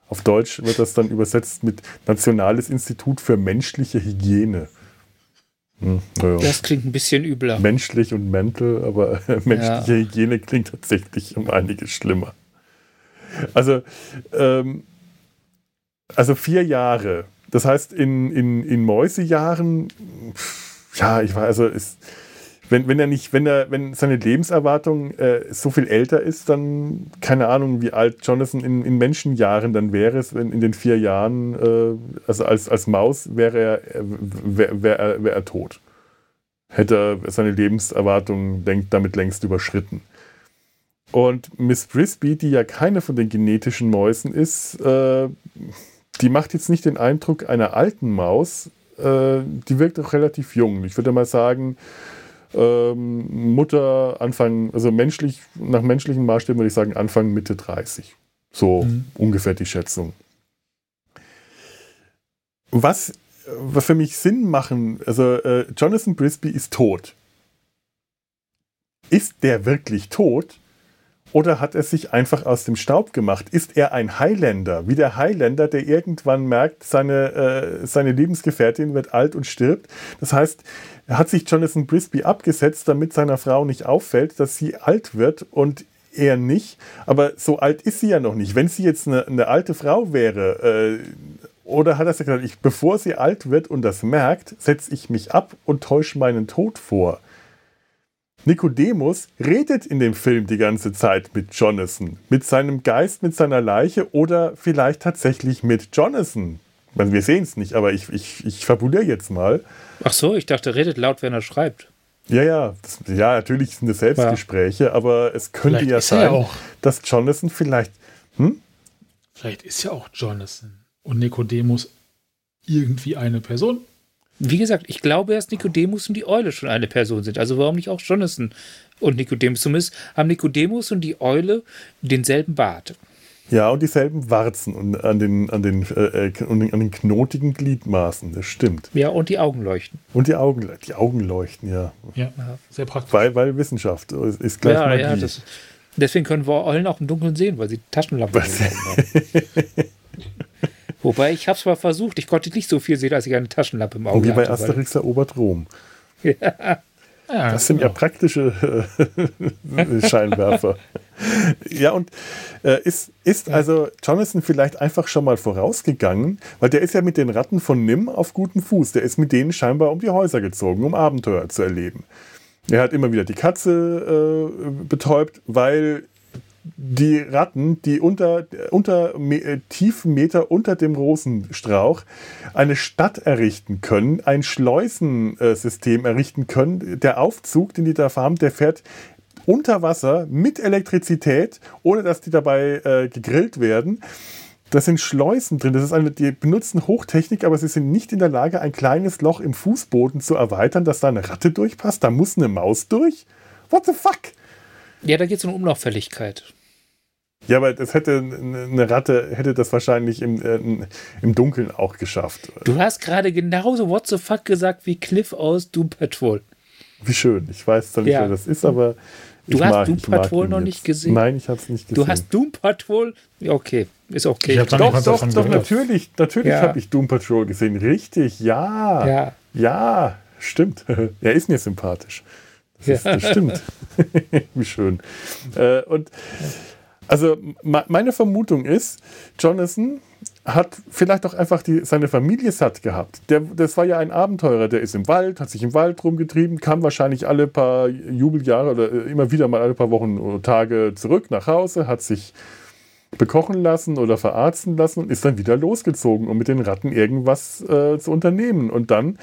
Auf Deutsch wird das dann übersetzt mit Nationales Institut für menschliche Hygiene. Hm, ja. Das klingt ein bisschen übler. Menschlich und mental, aber menschliche ja. Hygiene klingt tatsächlich um einiges schlimmer. Also, ähm, also vier Jahre. Das heißt, in, in, in Mäusejahren, ja, ich weiß, also ist, wenn, wenn er nicht, wenn er, wenn seine Lebenserwartung äh, so viel älter ist, dann keine Ahnung, wie alt Jonathan in, in Menschenjahren dann wäre, wenn in den vier Jahren, äh, also als, als Maus wäre er, äh, wär, wär, wär er tot. Hätte er seine Lebenserwartung denk, damit längst überschritten. Und Miss Frisbee, die ja keine von den genetischen Mäusen ist, äh, die macht jetzt nicht den Eindruck einer alten Maus. Äh, die wirkt auch relativ jung. Ich würde mal sagen, ähm, Mutter Anfang, also menschlich, nach menschlichen Maßstäben würde ich sagen Anfang, Mitte 30. So mhm. ungefähr die Schätzung. Was, was für mich Sinn machen, also äh, Jonathan Brisby ist tot. Ist der wirklich tot? Oder hat er sich einfach aus dem Staub gemacht? Ist er ein Highlander, wie der Highlander, der irgendwann merkt, seine, äh, seine Lebensgefährtin wird alt und stirbt? Das heißt, er hat sich Jonathan Brisby abgesetzt, damit seiner Frau nicht auffällt, dass sie alt wird und er nicht. Aber so alt ist sie ja noch nicht. Wenn sie jetzt eine, eine alte Frau wäre, äh, oder hat er gesagt, ich, bevor sie alt wird und das merkt, setze ich mich ab und täusche meinen Tod vor? Nikodemus redet in dem Film die ganze Zeit mit Jonathan, mit seinem Geist, mit seiner Leiche oder vielleicht tatsächlich mit Jonathan. Also wir sehen es nicht, aber ich, ich, ich fabuliere jetzt mal. Ach so, ich dachte, redet laut, wenn er schreibt. Ja, ja, das, ja, natürlich sind es Selbstgespräche, ja. aber es könnte vielleicht ja sein, ja dass Jonathan vielleicht. Hm? Vielleicht ist ja auch Jonathan und Nikodemus irgendwie eine Person? Wie gesagt, ich glaube, dass Nikodemus und die Eule schon eine Person sind. Also warum nicht auch Jonathan und Nikodemus? Zumindest haben Nikodemus und die Eule denselben Bart. Ja, und dieselben Warzen und an den, an den, äh, äh an den knotigen Gliedmaßen, das stimmt. Ja, und die Augen leuchten. Und die Augen, die Augen leuchten, ja. Ja, sehr praktisch. Weil, weil Wissenschaft ist gleich ja, Magie. Ja, das, deswegen können wir Eulen auch im Dunkeln sehen, weil sie Taschenlampen haben. Wobei, ich habe es mal versucht, ich konnte nicht so viel sehen, als ich eine Taschenlampe im Auge Wie bei Asterix erobert Rom. Ja. Ja, das sind genau. ja praktische äh, Scheinwerfer. ja, und äh, ist, ist ja. also Jonathan vielleicht einfach schon mal vorausgegangen, weil der ist ja mit den Ratten von Nim auf gutem Fuß. Der ist mit denen scheinbar um die Häuser gezogen, um Abenteuer zu erleben. Er hat immer wieder die Katze äh, betäubt, weil die Ratten, die unter, unter äh, tiefen Meter unter dem Rosenstrauch eine Stadt errichten können, ein Schleusensystem errichten können. Der Aufzug, den die da haben, der fährt unter Wasser mit Elektrizität, ohne dass die dabei äh, gegrillt werden. Da sind Schleusen drin. Das ist eine, die benutzen Hochtechnik, aber sie sind nicht in der Lage, ein kleines Loch im Fußboden zu erweitern, dass da eine Ratte durchpasst. Da muss eine Maus durch. What the fuck? Ja, da geht es um Umlauffälligkeit. Ja, aber das hätte eine Ratte hätte das wahrscheinlich im, äh, im Dunkeln auch geschafft. Du hast gerade genauso What the fuck gesagt wie Cliff aus Doom Patrol. Wie schön. Ich weiß zwar nicht, ja. wer das ist, aber. Du hast mag, Doom Patrol noch nicht gesehen? Nein, ich habe es nicht gesehen. Du hast Doom Patrol? Okay, ist okay. Ich doch, doch, doch, natürlich, natürlich ja. habe ich Doom Patrol gesehen. Richtig, ja. Ja, ja stimmt. er ist mir sympathisch. Das, ja. das stimmt. Wie schön. Äh, und also meine Vermutung ist, Jonathan hat vielleicht auch einfach die, seine Familie satt gehabt. Der, das war ja ein Abenteurer, der ist im Wald, hat sich im Wald rumgetrieben, kam wahrscheinlich alle paar Jubeljahre oder äh, immer wieder mal alle paar Wochen oder Tage zurück nach Hause, hat sich bekochen lassen oder verarzten lassen und ist dann wieder losgezogen, um mit den Ratten irgendwas äh, zu unternehmen. Und dann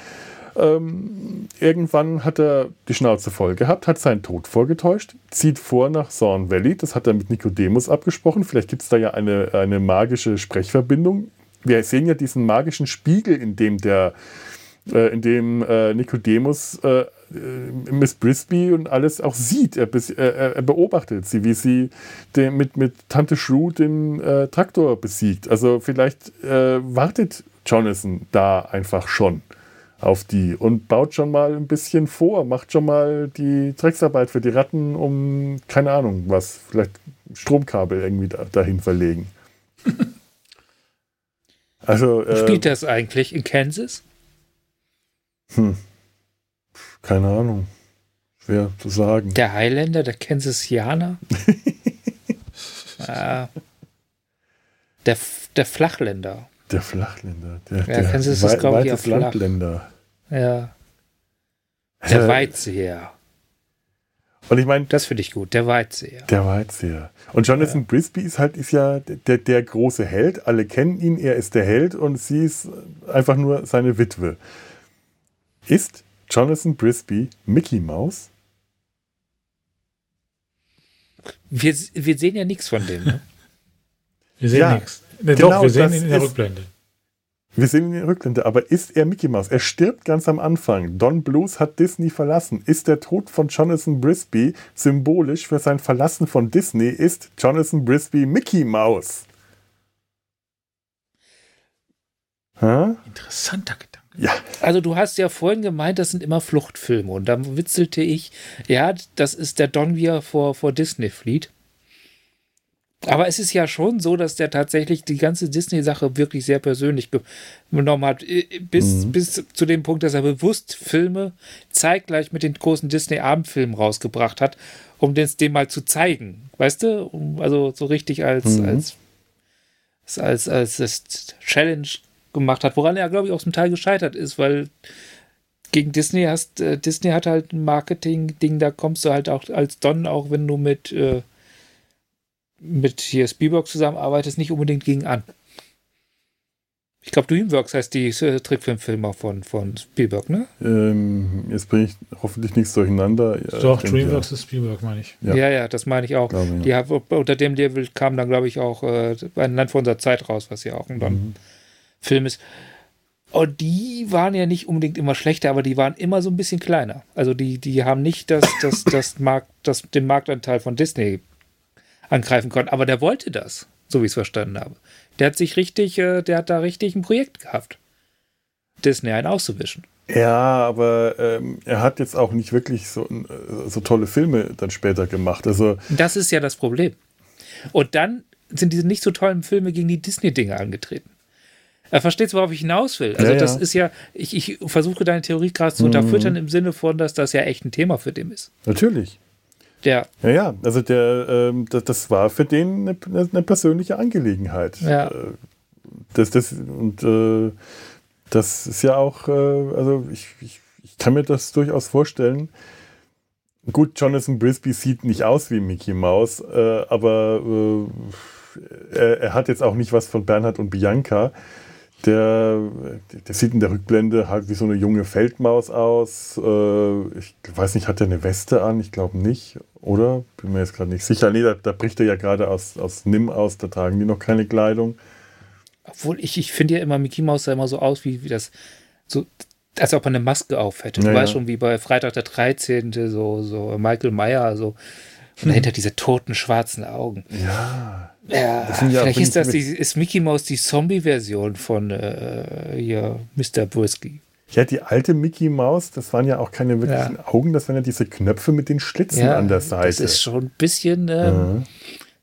ähm, irgendwann hat er die Schnauze voll gehabt, hat seinen Tod vorgetäuscht, zieht vor nach Thorn Valley. Das hat er mit Nikodemus abgesprochen. Vielleicht gibt es da ja eine, eine magische Sprechverbindung. Wir sehen ja diesen magischen Spiegel, in dem der äh, in dem äh, Nikodemus äh, äh Miss Brisby und alles auch sieht. Er, er beobachtet sie, wie sie den, mit, mit Tante Shrew den äh, Traktor besiegt. Also vielleicht äh, wartet Jonathan da einfach schon auf die und baut schon mal ein bisschen vor, macht schon mal die Drecksarbeit für die Ratten, um, keine Ahnung, was, vielleicht Stromkabel irgendwie da, dahin verlegen. also, äh, Spielt das eigentlich in Kansas? Hm. Keine Ahnung. Schwer zu sagen. Der Highlander, der Kansasianer? ah. der, der Flachländer. Der Flachländer. Der, ja, der Kansas ist, glaube ich, flach. Landländer. Ja. Der äh, Weitseher. Und ich meine. Das finde ich gut, der Weitseher. Der Weitseher. Und Jonathan ja. Brisby ist halt ist ja der, der große Held. Alle kennen ihn, er ist der Held und sie ist einfach nur seine Witwe. Ist Jonathan Brisby Mickey Mouse? Wir, wir sehen ja nichts von dem, ne? Wir sehen ja, nichts. Ne, genau, doch, wir sehen ihn in der Rückblende. Wir sehen ihn in der Rückblende, aber ist er Mickey Mouse? Er stirbt ganz am Anfang. Don Blues hat Disney verlassen. Ist der Tod von Jonathan Brisby symbolisch für sein Verlassen von Disney? Ist Jonathan Brisby Mickey Mouse? Ha? Interessanter Gedanke. Ja. Also du hast ja vorhin gemeint, das sind immer Fluchtfilme und dann witzelte ich, ja, das ist der Don, wie er vor, vor Disney flieht. Aber es ist ja schon so, dass der tatsächlich die ganze Disney-Sache wirklich sehr persönlich genommen hat. Bis, mhm. bis zu dem Punkt, dass er bewusst Filme zeitgleich mit den großen Disney-Abendfilmen rausgebracht hat, um das dem mal zu zeigen. Weißt du? Also so richtig als, mhm. als, als, als, als Challenge gemacht hat, woran er, glaube ich, auch zum Teil gescheitert ist, weil gegen Disney hast, äh, Disney hat halt ein Marketing-Ding, da kommst du halt auch als Don, auch wenn du mit äh, mit hier Spielberg zusammenarbeitest, nicht unbedingt gegen an. Ich glaube, Dreamworks heißt die äh, Trickfilmfilmer von, von Spielberg, ne? Ähm, jetzt bringe ich hoffentlich nichts durcheinander. Ja, Doch, Dreamworks ja. ist Spielberg, meine ich. Ja. ja, ja, das meine ich auch. Glaube, ja. Die, unter dem Level kam dann, glaube ich, auch äh, ein Land vor unserer Zeit raus, was ja auch ein, mhm. Film ist. Und die waren ja nicht unbedingt immer schlechter, aber die waren immer so ein bisschen kleiner. Also die, die haben nicht das, das, das Markt, das, den Marktanteil von Disney angreifen können. Aber der wollte das, so wie ich es verstanden habe. Der hat sich richtig, äh, der hat da richtig ein Projekt gehabt. Disney einen auszuwischen. Ja, aber ähm, er hat jetzt auch nicht wirklich so, äh, so tolle Filme dann später gemacht. Also das ist ja das Problem. Und dann sind diese nicht so tollen Filme gegen die Disney-Dinge angetreten. Er versteht, worauf ich hinaus will. Also, ja, das ja. ist ja, ich, ich versuche deine Theorie gerade zu mhm. unterfüttern im Sinne von, dass das ja echt ein Thema für den ist. Natürlich. Der. Ja, ja, also der, ähm, das, das, war für den eine, eine persönliche Angelegenheit. Ja. Äh, das, das, und äh, das ist ja auch, äh, also ich, ich, ich kann mir das durchaus vorstellen. Gut, Jonathan Brisby sieht nicht aus wie Mickey Mouse, äh, aber äh, er, er, hat jetzt auch nicht was von Bernhard und Bianca. Der, der sieht in der Rückblende halt wie so eine junge Feldmaus aus. Äh, ich weiß nicht, hat er eine Weste an? Ich glaube nicht, oder? Bin mir jetzt gerade nicht sicher. Nee, da, da, bricht er ja gerade aus, aus Nim aus, da tragen die noch keine Kleidung. Obwohl ich, ich finde ja immer, Mickey Mouse sah immer so aus, wie, wie das, so, als ob er eine Maske auf hätte. Du ja, weißt schon, wie bei Freitag der 13., so, so Michael Meyer, so. Und hm. dahinter diese toten schwarzen Augen. Ja. Ja, ja vielleicht ist das die, ist Mickey Mouse die Zombie-Version von äh, hier Mr. Ja, die alte Mickey Mouse, das waren ja auch keine wirklichen ja. Augen, das waren ja diese Knöpfe mit den Schlitzen ja, an der Seite. Das ist schon ein bisschen, ähm, mhm.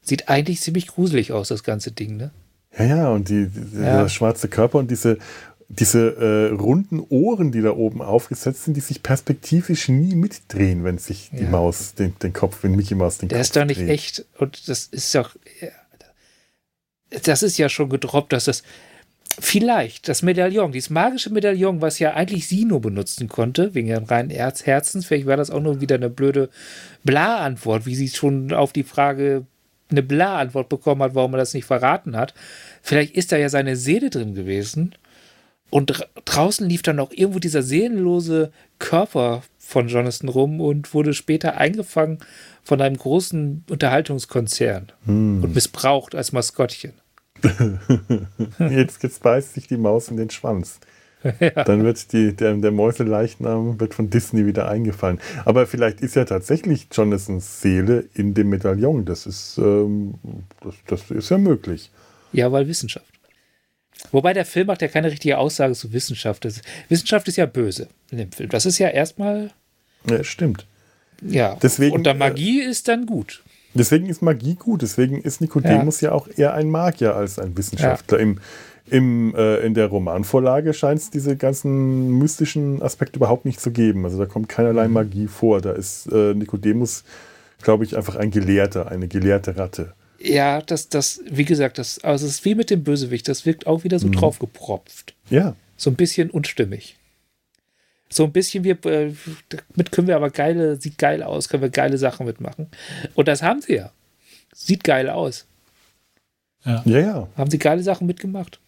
sieht eigentlich ziemlich gruselig aus, das ganze Ding, ne? Ja, ja, und die, die ja. der schwarze Körper und diese, diese äh, runden Ohren, die da oben aufgesetzt sind, die sich perspektivisch nie mitdrehen, wenn sich die Maus den, den Kopf, wenn Mickey Mouse den der Kopf Der ist doch nicht dreht. echt und das ist doch das ist ja schon gedroppt, dass das vielleicht das Medaillon, dieses magische Medaillon, was ja eigentlich sie nur benutzen konnte, wegen ihren reinen Herz Herzens, vielleicht war das auch nur wieder eine blöde Bla-Antwort, wie sie schon auf die Frage eine Bla-Antwort bekommen hat, warum er das nicht verraten hat. Vielleicht ist da ja seine Seele drin gewesen. Und draußen lief dann auch irgendwo dieser seelenlose Körper von Jonathan rum und wurde später eingefangen von einem großen Unterhaltungskonzern hm. und missbraucht als Maskottchen. jetzt, jetzt beißt sich die Maus in den Schwanz. Ja. Dann wird die, der, der Mäuseleichnam wird von Disney wieder eingefallen. Aber vielleicht ist ja tatsächlich Jonathans Seele in dem Medaillon. Das ist, ähm, das, das ist ja möglich. Ja, weil Wissenschaft. Wobei der Film macht ja keine richtige Aussage zu Wissenschaft. Das, Wissenschaft ist ja böse in dem Film. Das ist ja erstmal. Ja, stimmt. Ja. Deswegen, und der Magie äh, ist dann gut. Deswegen ist Magie gut. Deswegen ist Nikodemus ja, ja auch eher ein Magier als ein Wissenschaftler. Ja. Im, im, äh, in der Romanvorlage scheint es diese ganzen mystischen Aspekte überhaupt nicht zu geben. Also da kommt keinerlei mhm. Magie vor. Da ist äh, Nikodemus, glaube ich, einfach ein Gelehrter, eine gelehrte Ratte. Ja, das, das, wie gesagt, das, also es ist wie mit dem Bösewicht, das wirkt auch wieder so mhm. draufgepropft. Ja. So ein bisschen unstimmig. So ein bisschen, wir, äh, damit können wir aber geile, sieht geil aus, können wir geile Sachen mitmachen. Und das haben sie ja. Sieht geil aus. Ja, ja. ja. Haben sie geile Sachen mitgemacht.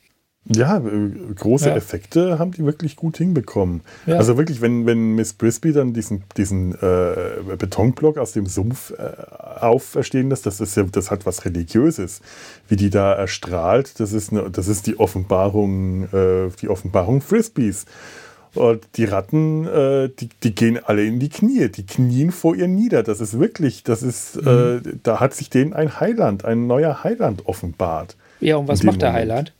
Ja, äh, große ja. Effekte haben die wirklich gut hinbekommen. Ja. Also wirklich, wenn, wenn Miss Brisby dann diesen, diesen äh, Betonblock aus dem Sumpf äh, auferstehen lässt, das ist ja, das hat was Religiöses. Wie die da erstrahlt, das ist, eine, das ist die Offenbarung, äh, die Offenbarung Frisbees. Und die Ratten, äh, die, die gehen alle in die Knie, die knien vor ihr nieder. Das ist wirklich, das ist, mhm. äh, da hat sich denen ein Heiland, ein neuer Heiland offenbart. Ja, und was macht der Moment. Heiland?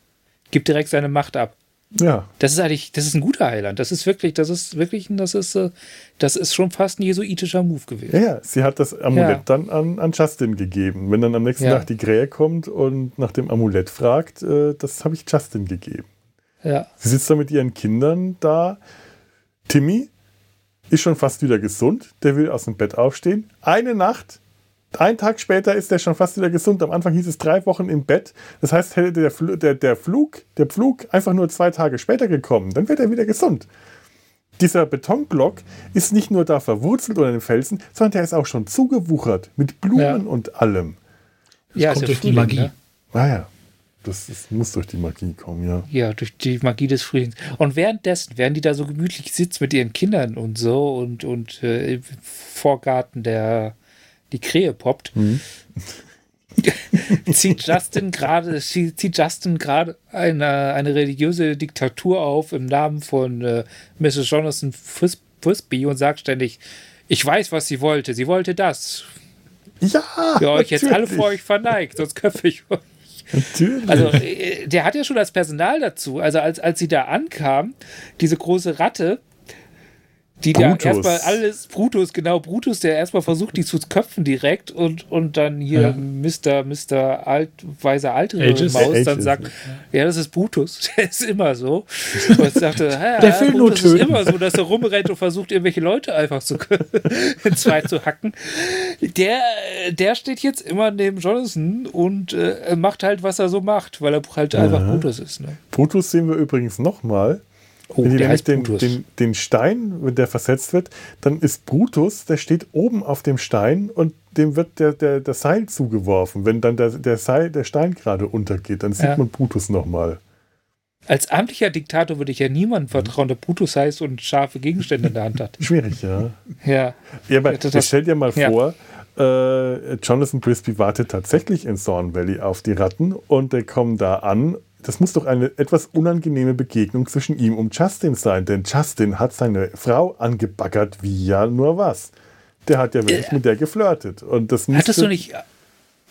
Gibt direkt seine Macht ab. Ja. Das ist eigentlich, das ist ein guter Heiland. Das ist wirklich, das ist wirklich, das ist, äh, das ist schon fast ein jesuitischer Move gewesen. Ja, ja. sie hat das Amulett ja. dann an, an Justin gegeben. Wenn dann am nächsten ja. Tag die Krähe kommt und nach dem Amulett fragt, äh, das habe ich Justin gegeben. Ja. Sie sitzt da mit ihren Kindern da. Timmy ist schon fast wieder gesund. Der will aus dem Bett aufstehen. Eine Nacht, ein Tag später ist er schon fast wieder gesund. Am Anfang hieß es drei Wochen im Bett. Das heißt, hätte der, Fl der, der, Flug, der Flug einfach nur zwei Tage später gekommen, dann wäre er wieder gesund. Dieser Betonblock ist nicht nur da verwurzelt unter den Felsen, sondern der ist auch schon zugewuchert mit Blumen ja. und allem. Das ja, kommt durch die Magie. Ne? Ah ja. Das, das, muss durch die Magie kommen, ja. Ja, durch die Magie des Frühlings. Und währenddessen, während die da so gemütlich sitzt mit ihren Kindern und so und, und äh, im Vorgarten der die Krähe poppt, mhm. zieht Justin gerade zieht Justin gerade eine, eine religiöse Diktatur auf im Namen von äh, Mrs. Jonathan Fris Frisbee und sagt ständig, ich weiß, was sie wollte. Sie wollte das. Ja. Ja, euch jetzt alle vor euch verneigt, sonst köpfe ich euch. Natürlich. Also, äh, der hat ja schon das Personal dazu. Also, als, als sie da ankam, diese große Ratte, die da erstmal alles, Brutus, genau, Brutus, der erstmal versucht, die zu köpfen direkt und, und dann hier Ja. Mr. Mr. Alt, weiser alte. Maus dann sagt, ja, das ist Brutus, der ist immer so. Und dachte, ja, Der will nur Brutus ist töten. immer so, dass er rumrennt und versucht, irgendwelche Leute einfach zu in zwei zu hacken. Der, der steht jetzt immer neben Jonathan und äh, macht halt, was er so macht, weil er halt einfach Brutus ist. Ne? Brutus sehen wir übrigens nochmal. Oh, wenn die der nämlich den, den, den Stein, wenn der versetzt wird, dann ist Brutus, der steht oben auf dem Stein und dem wird der, der, der Seil zugeworfen. Wenn dann der, der, Seil, der Stein gerade untergeht, dann sieht Ja. man Brutus nochmal. Als amtlicher Diktator würde ich ja niemandem vertrauen, der Brutus heißt und scharfe Gegenstände in der Hand hat. Schwierig, ja. Ja. Ja, aber das, stell dir mal ja. vor, äh, Jonathan Crispy wartet tatsächlich in Thorn Valley auf die Ratten und die kommen da an. Das muss doch eine etwas unangenehme Begegnung zwischen ihm und Justin sein, denn Justin hat seine Frau angebaggert wie ja nur was. Der hat ja wirklich mit der geflirtet. Und das Hattest du nicht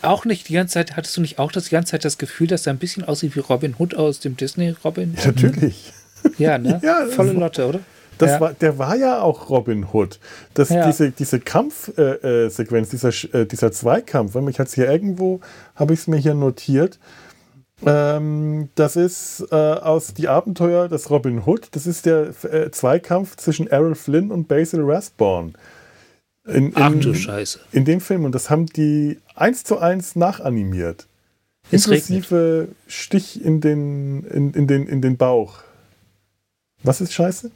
auch nicht die ganze Zeit, hattest du nicht auch das die ganze Zeit das Gefühl, dass er ein bisschen aussieht wie Robin Hood aus dem Disney Robin? Ja, natürlich. Ja, ne? Ja, Volle war- Lotte, oder? Das ja. war, der war ja auch Robin Hood. Das, Ja. Diese, diese Kampfsequenz, äh, Sequenz, dieser, äh, dieser Zweikampf, weil mich hat es hier irgendwo, habe ich es mir hier notiert. Ähm, das ist äh, aus Die Abenteuer des Robin Hood. Das ist der äh, Zweikampf zwischen Errol Flynn und Basil Rathbone. In, in, Ach du Scheiße. in dem Film. Und das haben die eins zu eins nachanimiert. Es Inklusive Stich in den, in, in, den, in den Bauch. Was ist scheiße?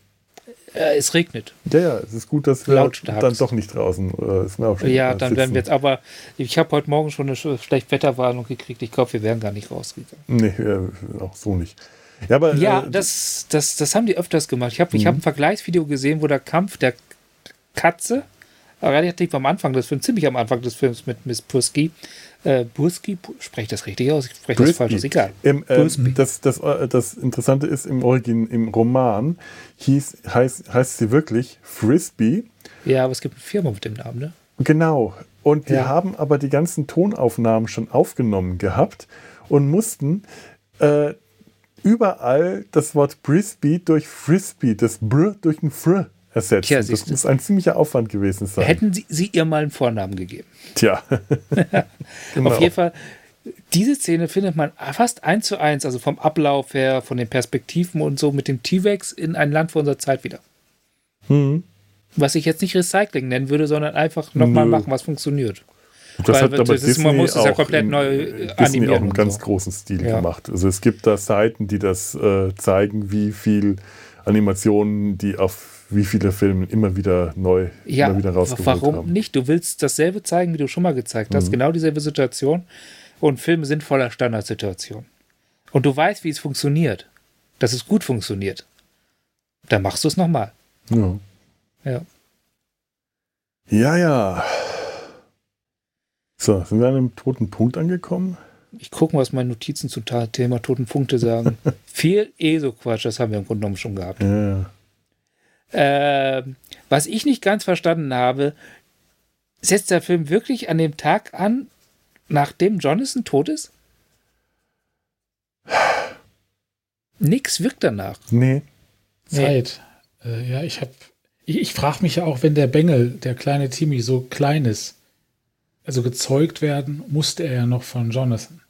Äh, es regnet. Ja, ja, es ist gut, dass wir Lautstark. dann doch nicht draußen äh, Ja, dann werden sitzen. wir jetzt, aber ich habe heute Morgen schon eine sch- Schlechtwetterwarnung gekriegt. Ich glaube, wir wären gar nicht rausgegangen. Nee, äh, auch so nicht. Ja, aber Ja, äh, das, das, das haben die öfters gemacht. Ich habe Mhm. ich hab ein Vergleichsvideo gesehen, wo der Kampf der Katze, relativ am Anfang des Films, ziemlich am Anfang des Films mit Miss Pursky, äh, Bursky, spreche ich das richtig aus? Ich spreche das falsch aus, egal. Im, äh, das, das, äh, das Interessante ist, im Origin, im Roman hieß, heißt, heißt sie wirklich Frisbee. Ja, aber es gibt eine Firma mit dem Namen, ne? Genau. Und die Ja. haben aber die ganzen Tonaufnahmen schon aufgenommen gehabt und mussten äh, überall das Wort Brisbee durch Frisbee, das Br durch ein Fr ersetzen. Tja, das muss ein ziemlicher Aufwand gewesen sein. Hätten sie, sie ihr mal einen Vornamen gegeben. Tja. Genau. Auf jeden Fall, diese Szene findet man fast eins zu eins, also vom Ablauf her, von den Perspektiven und so mit dem T-Rex in ein Land vor unserer Zeit wieder. Hm. Was ich jetzt nicht Recycling nennen würde, sondern einfach nochmal machen, was funktioniert. Das Weil hat aber das ist- man Disney muss es ja auch komplett in- neu, Disney animieren auch im ganz so. großen Stil Ja. gemacht. Also es gibt da Seiten, die das äh, zeigen, wie viel Animationen, die auf wie viele Filme immer wieder neu Ja, immer wieder rausgeholt warum haben. nicht? Du willst dasselbe zeigen, wie du schon mal gezeigt hast. Mhm. Genau dieselbe Situation. Und Filme sind voller Standardsituationen. Und du weißt, wie es funktioniert. Dass es gut funktioniert. Dann machst du es nochmal. Ja. Ja. ja, ja. So, sind wir an einem toten Punkt angekommen? Ich gucke, was meine Notizen zum Thema Toten Punkte sagen. Viel eh so Quatsch, das haben wir im Grunde genommen schon gehabt. Ja. Ähm, was ich nicht ganz verstanden habe, setzt der Film wirklich an dem Tag an, nachdem Jonathan tot ist? Nix wirkt danach. Nee. Zeit. Äh, ja, ich habe. Ich, ich frage mich ja auch, wenn der Bengel, der kleine Timmy, so klein ist, also gezeugt werden, musste er ja noch von Jonathan.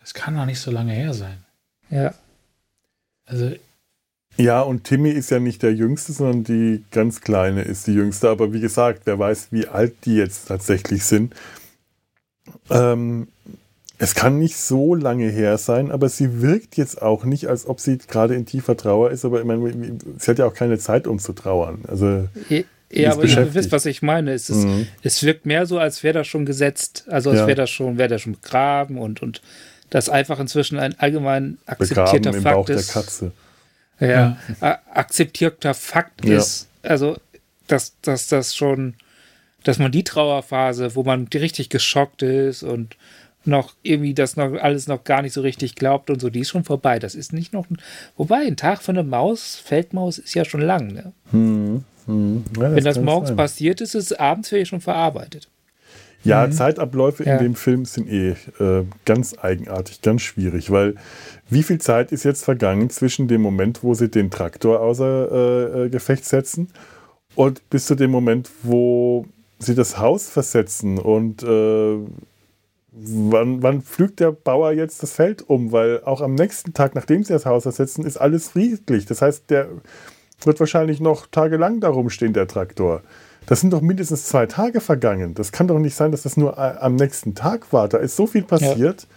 Das kann doch nicht so lange her sein. Ja. Also, Ja, und Timmy ist ja nicht der Jüngste, sondern die ganz Kleine ist die Jüngste. Aber wie gesagt, wer weiß, wie alt die jetzt tatsächlich sind. Ähm, es kann nicht so lange her sein, aber sie wirkt jetzt auch nicht, als ob sie gerade in tiefer Trauer ist. Aber ich meine, sie hat ja auch keine Zeit, um zu trauern. Also, Ja, aber ihr wisst, was ich meine. Es, ist, Mhm. es wirkt mehr so, als wäre das schon gesetzt. Also als Ja. wäre das schon, wäre das schon begraben und, und das einfach inzwischen ein allgemein begraben akzeptierter im Fakt Bauch der ist. Katze. Ja, a- akzeptierter Fakt Ja. ist, also dass, dass das schon dass man die Trauerphase, wo man richtig geschockt ist und noch irgendwie das noch alles noch gar nicht so richtig glaubt und so, die ist schon vorbei. Das ist nicht noch. Wobei, ein Tag für eine Maus, Feldmaus, ist ja schon lang, ne? Hm, hm. Ja, das Wenn das morgens sein. passiert ist, ist es abends vielleicht schon verarbeitet. Ja, mhm. Zeitabläufe ja. in dem Film sind eh äh, ganz eigenartig, ganz schwierig, weil wie viel Zeit ist jetzt vergangen zwischen dem Moment, wo sie den Traktor außer äh, äh Gefecht setzen und bis zu dem Moment, wo sie das Haus versetzen und äh, wann, wann pflügt der Bauer jetzt das Feld um? Weil auch am nächsten Tag, nachdem sie das Haus ersetzen, ist alles friedlich. Das heißt, der wird wahrscheinlich noch tagelang darum stehen, der Traktor. Das sind doch mindestens zwei Tage vergangen. Das kann doch nicht sein, dass das nur am nächsten Tag war. Da ist so viel passiert. Ja.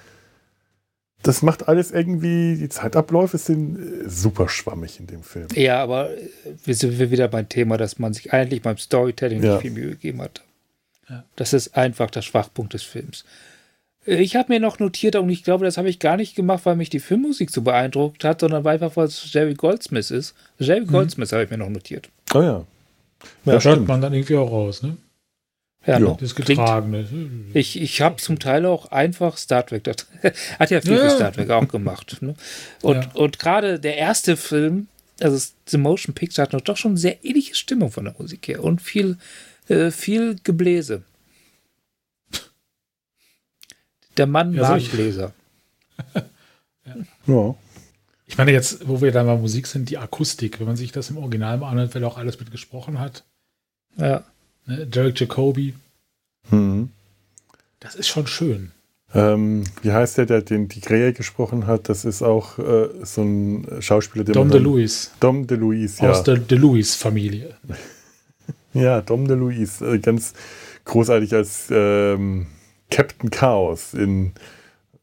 Das macht alles irgendwie, die Zeitabläufe sind äh, super schwammig in dem Film. Ja, aber wir sind wieder beim Thema, dass man sich eigentlich beim Storytelling ja. nicht viel Mühe gegeben hat. Das ist einfach der Schwachpunkt des Films. Ich habe mir noch notiert, und ich glaube, das habe ich gar nicht gemacht, weil mich die Filmmusik so beeindruckt hat, sondern weil einfach, was Jerry Goldsmith ist. Jerry mhm. Goldsmith habe ich mir noch notiert. Oh ja. Ja, ja stimmt man dann irgendwie auch raus, ne? Ja, ja. das Getragene. Ich, ich habe zum Teil auch einfach Star Trek. Das hat ja viel ja. für Star Trek auch gemacht. Ne? Und, ja. und gerade der erste Film, also The Motion Picture, hat noch doch schon eine sehr ähnliche Stimmung von der Musik her und viel, äh, viel Gebläse. Der Mann ja, mag Gläser. ja. Ich meine, jetzt, wo wir da mal Musik sind, die Akustik, wenn man sich das im Original mal anhört, wer da auch alles mit gesprochen hat. Ja. Ne, Derek Jacobi. Mhm. Das ist schon schön. Ähm, wie heißt der, der den die Krähe gesprochen hat? Das ist auch äh, so ein Schauspieler, der Dom DeLuise. Dom DeLuise, ja. Aus der DeLuise-Familie. ja, Dom DeLuise. Äh, ganz großartig als ähm, Captain Chaos in,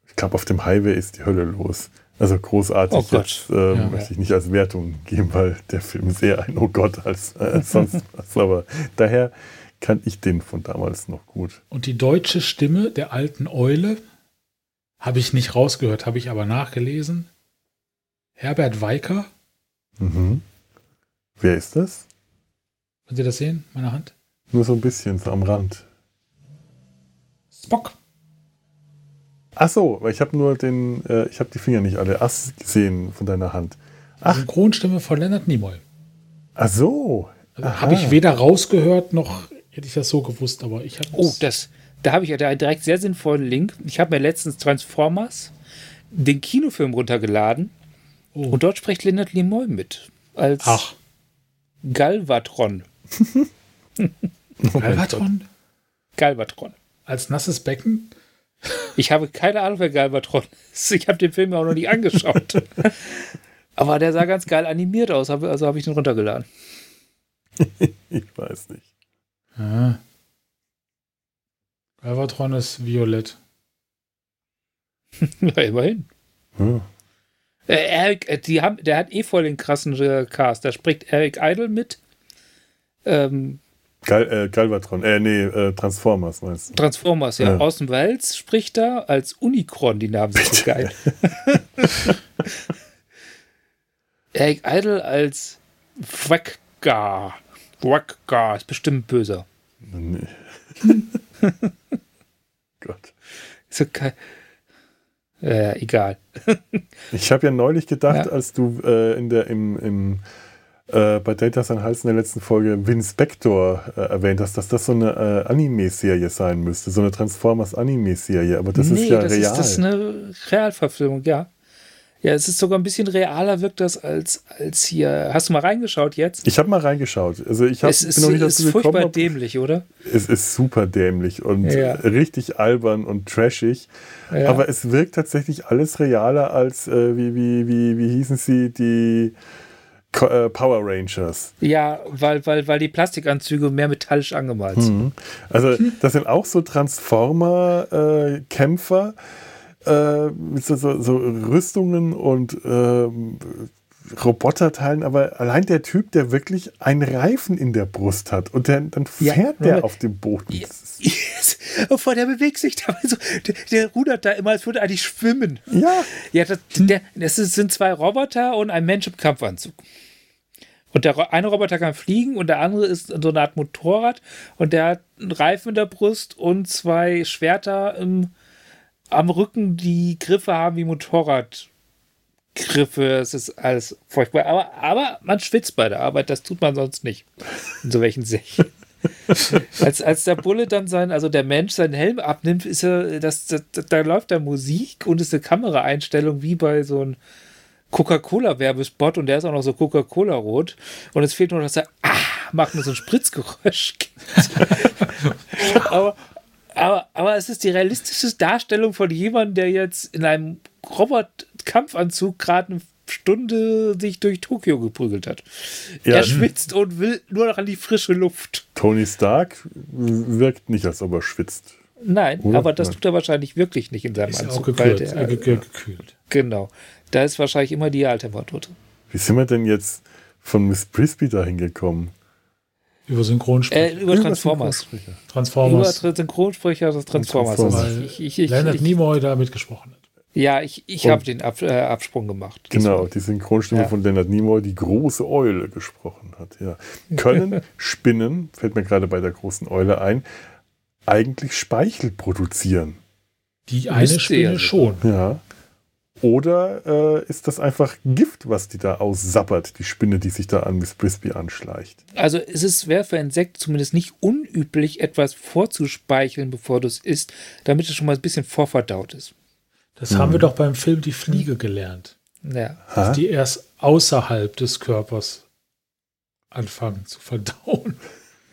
ich glaube, auf dem Highway ist die Hölle los. Also großartig. Oh Jetzt ähm, ja, möchte ich nicht als Wertung geben, weil der Film ist eher ein Oh Gott als, äh, als sonst was. Aber daher kann ich den von damals noch gut. Und die deutsche Stimme der alten Eule habe ich nicht rausgehört, habe ich aber nachgelesen. Herbert Weicker. Mhm. Wer ist das? Können Sie das sehen, meine Hand? Nur so ein bisschen, so am Rand. Spock. Ach so, weil ich habe nur den, äh, ich habe die Finger nicht alle Ass gesehen von deiner Hand. Ach. Synchronstimme von Leonard Nimoy. Ach so. Also habe ich weder rausgehört noch hätte ich das so gewusst, aber ich habe. Oh, das, da habe ich ja direkt sehr sinnvollen Link. Ich habe mir letztens Transformers den Kinofilm runtergeladen oh. und dort spricht Leonard Nimoy mit als Ach. Galvatron. Galvatron? Galvatron. Als nasses Becken? Ich habe keine Ahnung, wer Galvatron ist. Ich habe den Film ja auch noch nie angeschaut. Aber der sah ganz geil animiert aus, also habe ich den runtergeladen. ich weiß nicht. Ja. Galvatron ist violett. ja, immerhin. Hm. Äh, Eric, äh, die haben, der hat eh voll den krassen Cast. Da spricht Eric Idle mit. Ähm, Gal, äh, Galvatron, äh, nee, äh, Transformers meinst du? Transformers, ja. ja. Orson Welles spricht da als Unicron, die Namen sind so geil. Eric Idle als Wacka. Wacka ist bestimmt böser. Nee. Gott. So geil. Äh, egal. ich habe ja neulich gedacht, ja. als du äh, in der, im, im äh, bei Data San Hals in der letzten Folge Winspector äh, erwähnt hast, dass das so eine äh, Anime-Serie sein müsste, so eine Transformers-Anime-Serie, aber das nee, ist ja das real. Ist, das ist eine Realverfilmung, ja. Ja, es ist sogar ein bisschen realer, wirkt das als, als hier. Hast du mal reingeschaut jetzt? Ich habe mal reingeschaut. Also ich hab, es ist, bin noch nicht dazu ist furchtbar gekommen, dämlich, oder? Es ist super dämlich und ja. richtig albern und trashig. Ja. Aber es wirkt tatsächlich alles realer als, äh, wie, wie, wie, wie hießen sie, die Power Rangers. Ja, weil, weil, weil die Plastikanzüge mehr metallisch angemalt sind. Mhm. Also, das sind auch so Transformer-Kämpfer äh, mit so, so, so, Rüstungen und äh, Roboterteilen, aber allein der Typ, der wirklich einen Reifen in der Brust hat und der, dann fährt ja, der auf dem Boden. Yes. Yes. Vor der bewegt sich da so, der, der, rudert da immer, als würde er eigentlich schwimmen. Ja. Ja, das, der, das sind zwei Roboter und ein Mensch im Kampfanzug. Und der eine Roboter kann fliegen und der andere ist so eine Art Motorrad und der hat einen Reifen in der Brust und zwei Schwerter im, am Rücken, die Griffe haben wie Motorradgriffe. Es ist alles furchtbar. Aber, aber man schwitzt bei der Arbeit, das tut man sonst nicht. In so welchen Serien. als, als der Bulle dann sein, also der Mensch seinen Helm abnimmt, ist er, das, das, da läuft da Musik und ist eine Kameraeinstellung wie bei so einem Coca-Cola-Werbespot und der ist auch noch so Coca-Cola-rot. Und es fehlt nur, dass er ah, macht nur so ein Spritzgeräusch. aber, aber, aber es ist die realistische Darstellung von jemandem, der jetzt in einem Robot-Kampfanzug gerade eine Stunde sich durch Tokio geprügelt hat. Ja. Er schwitzt und will nur noch an die frische Luft. Tony Stark wirkt nicht, als ob er schwitzt. Nein, Oder? aber das tut er wahrscheinlich wirklich nicht in seinem ist Anzug. Auch gekühlt, der, äh, gekühlt. Genau. Da ist wahrscheinlich immer die Idealtemperatur drin. Wie sind wir denn jetzt von Miss Brisby dahin gekommen? Über Synchronsprecher. Äh, über Transformers. Transformers. Über Synchronsprecher des Transformers. Transformers. Ich, ich, ich, Leonard Nimoy da mitgesprochen hat. Ja, ich, ich habe den Ab, äh, Absprung gemacht. Genau, die Synchronstimme ja. von Leonard Nimoy, die große Eule gesprochen hat. Ja. Können Spinnen, fällt mir gerade bei der großen Eule ein, eigentlich Speichel produzieren? Die eine Spinne schon. Ja. Oder äh, ist das einfach Gift, was die da aussappert, die Spinne, die sich da an Miss Brisby anschleicht? Also es ist wäre für Insekten zumindest nicht unüblich, etwas vorzuspeicheln, bevor du es isst, damit es schon mal ein bisschen vorverdaut ist. Das hm. haben wir doch beim Film Die Fliege gelernt. Ja. Dass ha? die erst außerhalb des Körpers anfangen zu verdauen.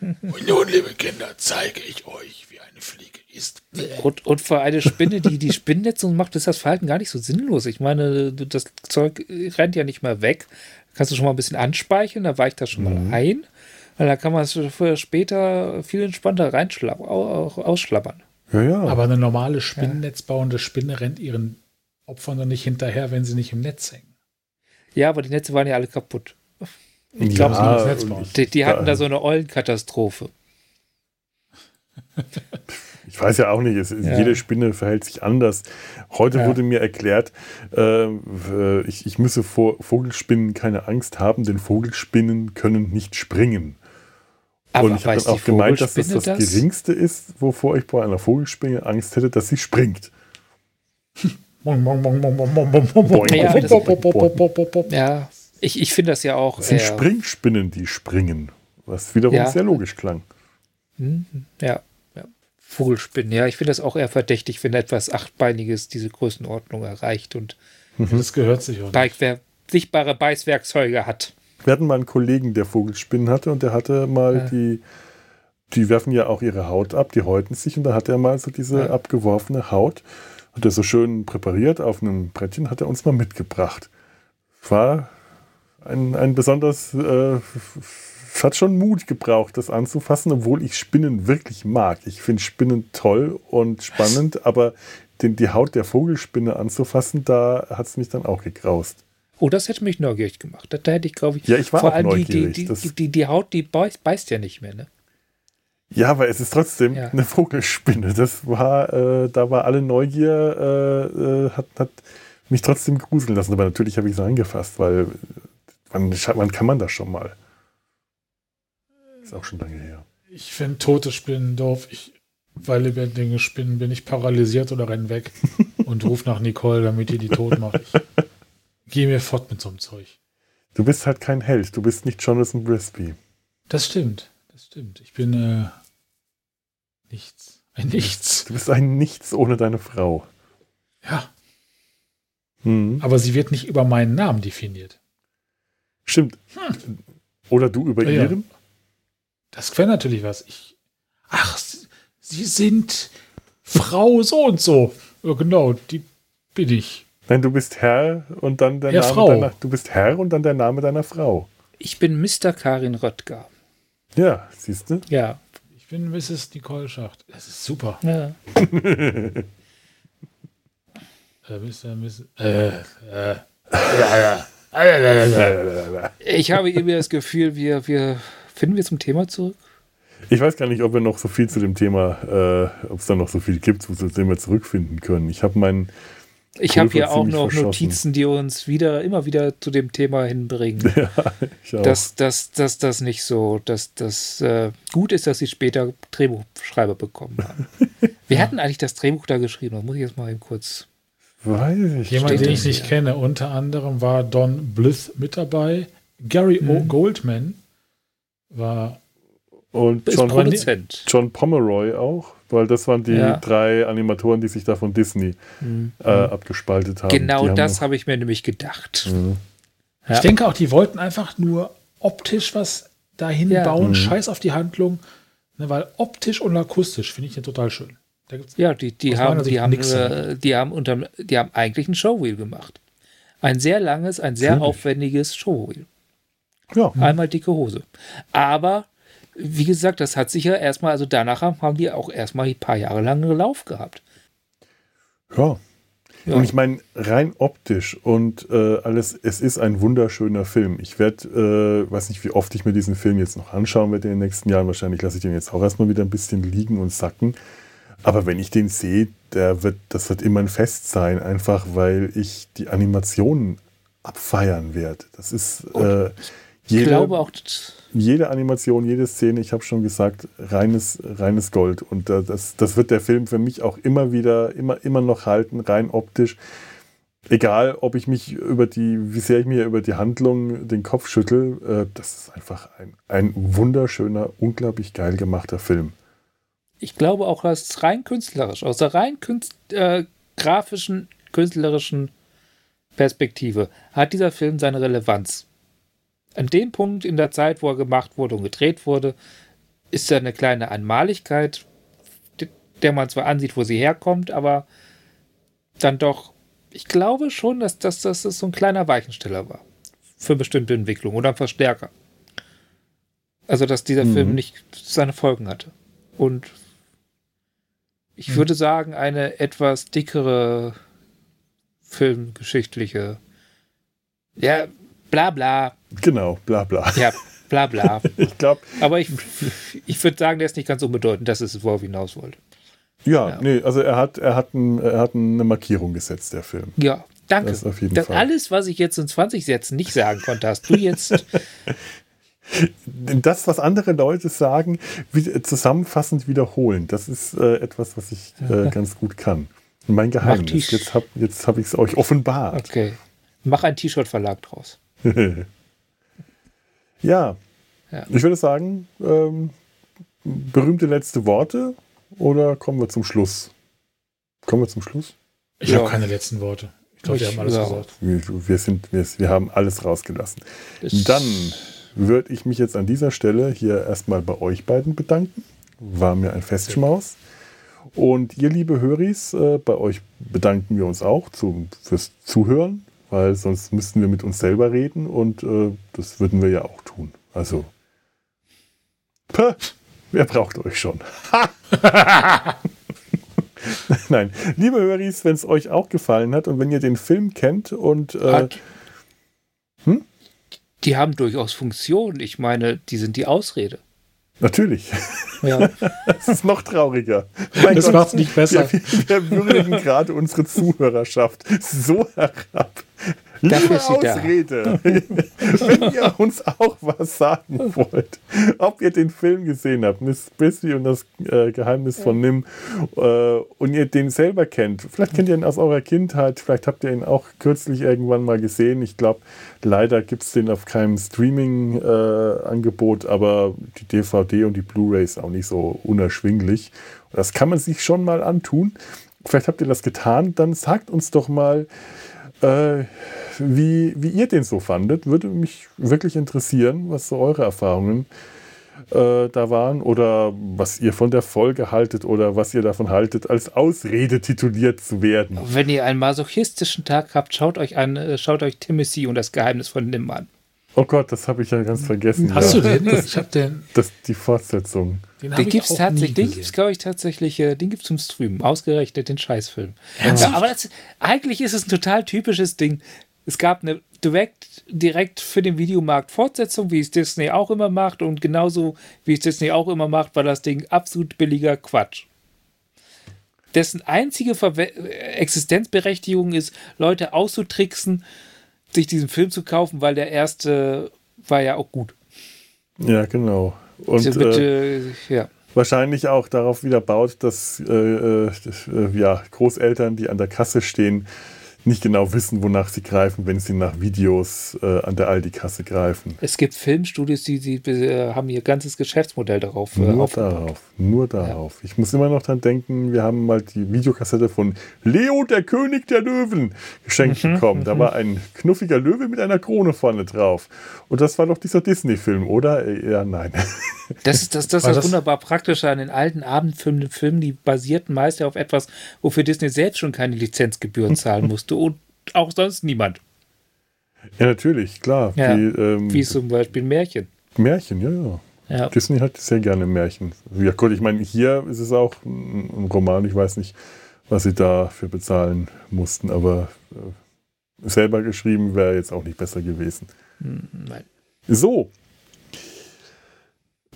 Und nun, liebe Kinder, zeige ich euch, wie eine Fliege ist. Und, und für eine Spinne, die die Spinnennetze macht, ist das Verhalten gar nicht so sinnlos. Ich meine, das Zeug rennt ja nicht mehr weg. Kannst du schon mal ein bisschen anspeicheln, da weicht das schon mhm. mal ein. Und dann kann man es später viel entspannter ausschlappern. Ja, ja. Aber eine normale spinnennetzbauende Spinne rennt ihren Opfern doch nicht hinterher, wenn sie nicht im Netz hängen. Ja, aber die Netze waren ja alle kaputt. Ich glaube, ja, die, die, hatten da so eine Eulenkatastrophe. Ich weiß ja auch nicht, es, ja. jede Spinne verhält sich anders. Heute ja. wurde mir erklärt, äh, ich, ich müsse vor Vogelspinnen keine Angst haben, denn Vogelspinnen können nicht springen. Aber und ich habe dann auch gemeint, dass das das, das Geringste ist, wovor ich bei einer Vogelspinne Angst hätte, dass sie springt. ja, ich, ich finde das ja auch. Das sind Springspinnen, die springen, was wiederum ja. sehr logisch klang. Ja, ja. Vogelspinnen, ja, ich finde das auch eher verdächtig, wenn etwas Achtbeiniges diese Größenordnung erreicht und mhm. das gehört sich auch. Nicht. Sichtbare Beißwerkzeuge hat. Wir hatten mal einen Kollegen, der Vogelspinnen hatte und der hatte mal ja. die, die werfen ja auch ihre Haut ab, die häuten sich und da hat er mal so diese ja. abgeworfene Haut, hat er so schön präpariert auf einem Brettchen, hat er uns mal mitgebracht. War ein, ein besonders, äh, es hat schon Mut gebraucht, das anzufassen, obwohl ich Spinnen wirklich mag. Ich finde Spinnen toll und spannend, aber den, die Haut der Vogelspinne anzufassen, da hat es mich dann auch gegraust. Oh, das hätte mich neugierig gemacht. Da, da hätte ich, glaube ich, ja, ich war vor allem neugierig. Die, die, die, die, Haut, die beißt, beißt, ja nicht mehr, ne? Ja, aber es ist trotzdem ja. eine Vogelspinne. Das war, äh, da war alle Neugier, äh, äh, hat, hat mich trotzdem gruseln lassen. Aber natürlich habe ich es angefasst, weil wann, wann kann man das schon mal? Ist auch schon lange her. Ich finde tote Spinnen doof. Ich, bei lebendigen Spinnen bin ich paralysiert oder renn weg und rufe nach Nicole, damit die die tot macht. Geh mir fort mit so einem Zeug. Du bist halt kein Held. Du bist nicht Jonathan Brisby. Das stimmt. Das stimmt. Ich bin äh, nichts. Ein Nichts. Du bist ein Nichts ohne deine Frau. Ja. Hm. Aber sie wird nicht über meinen Namen definiert. Stimmt. Hm. Oder du über ja, ihren? Das wäre natürlich was. Ich. Ach, Sie sind Frau so und so. Ja, genau, die bin ich. Nein, du bist Herr und dann der ja, Name Frau. deiner. Du bist Herr und dann der Name deiner Frau. Ich bin Mr. Karin Röttger. Ja, siehst du? Ja. Ich bin Mrs. Nicole Schacht. Das ist super. Ja. äh, Mr. Mrs. Äh, äh. Ich habe irgendwie das Gefühl, wir, wir finden wir zum Thema zurück. Ich weiß gar nicht, ob wir noch so viel zu dem Thema, äh, ob es da noch so viel gibt, wo wir zurückfinden können. Ich habe meinen Ich habe hier auch noch Notizen, die uns wieder immer wieder zu dem Thema hinbringen. Ja, ich auch. Dass, dass, dass das nicht so, dass das äh, gut ist, dass sie später Drehbuchschreiber bekommen haben. Wer ja. hat denn eigentlich das Drehbuch da geschrieben? Das muss ich jetzt mal eben kurz. Weiß ich. Jemand, den ich nicht kenne. Unter anderem war Don Blyth mit dabei. Gary hm. O. Goldman war und John, Produzent. John Pomeroy auch, weil das waren die ja. drei Animatoren, die sich da von Disney mhm. äh, abgespaltet haben. Genau die das habe ich mir nämlich gedacht. Mhm. Ja. Ich denke auch, die wollten einfach nur optisch was dahin ja. bauen, mhm. scheiß auf die Handlung, ne, weil optisch und akustisch finde ich den total schön. ja, die, die haben, die, haben, äh, die, haben unter, die haben eigentlich ein Showwheel gemacht. Ein sehr langes, ein sehr Natürlich. aufwendiges Showwheel. Ja. Einmal dicke Hose. Aber wie gesagt, das hat sich ja erstmal, also danach haben die auch erstmal ein paar Jahre lang einen Lauf gehabt. Ja. ja. Und ich meine, rein optisch und äh, alles, es ist ein wunderschöner Film. Ich werde, äh, weiß nicht, wie oft ich mir diesen Film jetzt noch anschauen werde in den nächsten Jahren. Wahrscheinlich lasse ich den jetzt auch erstmal wieder ein bisschen liegen und sacken. Aber wenn ich den sehe, der wird, das wird immer ein Fest sein, einfach weil ich die Animationen abfeiern werde. Das ist. Äh, jede, ich glaube auch, jede Animation, jede Szene, ich habe schon gesagt, reines, reines Gold. Und äh, das, das wird der Film für mich auch immer wieder, immer, immer noch halten, rein optisch. Egal, ob ich mich über die, wie sehr ich mir über die Handlung den Kopf schüttel, äh, das ist einfach ein, ein wunderschöner, unglaublich geil gemachter Film. Ich glaube auch, dass rein künstlerisch, aus der rein künst, äh, grafischen, künstlerischen Perspektive hat dieser Film seine Relevanz an dem Punkt in der Zeit, wo er gemacht wurde und gedreht wurde, ist er eine kleine Einmaligkeit, der man zwar ansieht, wo sie herkommt, aber dann doch, ich glaube schon, dass, dass, dass das so ein kleiner Weichensteller war für bestimmte Entwicklungen oder ein Verstärker. Also, dass dieser mhm. Film nicht seine Folgen hatte. Und ich mhm. würde sagen, eine etwas dickere filmgeschichtliche, ja, bla bla. Genau, bla bla. Ja, bla bla. ich glaube. Aber ich, ich würde sagen, der ist nicht ganz unbedeutend, das ist es, worauf hinaus wollte. Ja, ja, nee, also er hat, er, hat ein, er hat eine Markierung gesetzt, der Film. Ja, danke. Das auf jeden das Fall. Alles, was ich jetzt in 20 Sätzen nicht sagen konnte, hast du jetzt. das, was andere Leute sagen, zusammenfassend wiederholen, das ist äh, etwas, was ich äh, ganz gut kann. Mein Geheimnis. Jetzt habe jetzt hab ich es euch offenbart. Okay. Mach ein T-Shirt-Verlag draus. ja. ja. Ich würde sagen, ähm, berühmte letzte Worte oder kommen wir zum Schluss? Kommen wir zum Schluss? Ich ja. habe keine letzten Worte. Ich glaube, wir haben alles ja. gesagt. Wir, wir, sind, wir, wir haben alles rausgelassen. Ich Dann würde ich mich jetzt an dieser Stelle hier erstmal bei euch beiden bedanken. War mir ein Festschmaus. Und ihr, liebe Höris, äh, bei euch bedanken wir uns auch zu, fürs Zuhören, weil sonst müssten wir mit uns selber reden und äh, das würden wir ja auch tun. Also, Puh, wer braucht euch schon? Nein, liebe Höris, wenn es euch auch gefallen hat und wenn ihr den Film kennt und äh, hm? die haben durchaus Funktion. Ich meine, die sind die Ausrede. Natürlich. Ja. Es ist noch trauriger. Mein das macht es nicht besser. Wir, wir würdigen gerade unsere Zuhörerschaft so herab. Liebe Ausrede, wenn ihr uns auch was sagen wollt, ob ihr den Film gesehen habt, Miss Brisby und das äh, Geheimnis von Nim, äh, und ihr den selber kennt, vielleicht kennt ihr ihn aus eurer Kindheit, vielleicht habt ihr ihn auch kürzlich irgendwann mal gesehen. Ich glaube, leider gibt es den auf keinem Streaming-Angebot, äh, aber die DVD und die Blu-ray ist auch nicht so unerschwinglich. Das kann man sich schon mal antun. Vielleicht habt ihr das getan, dann sagt uns doch mal, äh, wie, wie ihr den so fandet. Würde mich wirklich interessieren, was so eure Erfahrungen äh, da waren oder was ihr von der Folge haltet oder was ihr davon haltet, als Ausrede tituliert zu werden. Wenn ihr einen masochistischen Tag habt, schaut euch an, äh, schaut euch Timothy und das Geheimnis von Nim an. Oh Gott, das habe ich ja ganz vergessen. Hast ja. du den? Ich habe den. Das, die Fortsetzung. Den, den gibt es tatsächlich, den gibt's, glaube ich, tatsächlich, äh, den gibt es zum Streamen, ausgerechnet den Scheißfilm. Ja, aber das, eigentlich ist es ein total typisches Ding. Es gab eine direkt, direkt für den Videomarkt Fortsetzung, wie es Disney auch immer macht, und genauso wie es Disney auch immer macht, war das Ding absolut billiger Quatsch. dessen einzige Verwe Existenzberechtigung ist, Leute auszutricksen, sich diesen Film zu kaufen, weil der erste war ja auch gut. Ja, genau. Und Also bitte, äh, ja. wahrscheinlich auch darauf wieder baut, dass äh, äh, ja, Großeltern, die an der Kasse stehen, nicht genau wissen, wonach sie greifen, wenn sie nach Videos äh, an der Aldi-Kasse greifen. Es gibt Filmstudios, die, die äh, haben ihr ganzes Geschäftsmodell darauf äh, Nur aufgebaut. darauf, nur darauf. Ich muss immer noch dran denken, wir haben mal die Videokassette von Leo, der König der Löwen, geschenkt Mhm, bekommen. Da war ein knuffiger Löwe mit einer Krone vorne drauf. Und das war doch dieser Disney-Film, oder? Äh, Ja, nein. Das ist das, das, das das- wunderbar Praktische an den alten Abendfilmen, den Filmen, die basierten meist ja auf etwas, wofür Disney selbst schon keine Lizenzgebühren zahlen musste und auch sonst niemand. Ja, natürlich, klar. Ja, Die, ähm, Wie zum Beispiel Märchen. Märchen, ja, ja. Ja. Disney hat sehr gerne Märchen. Ja gut, ich meine, hier ist es auch ein Roman. Ich weiß nicht, was sie dafür bezahlen mussten, aber äh, selber geschrieben wäre jetzt auch nicht besser gewesen. Nein. So.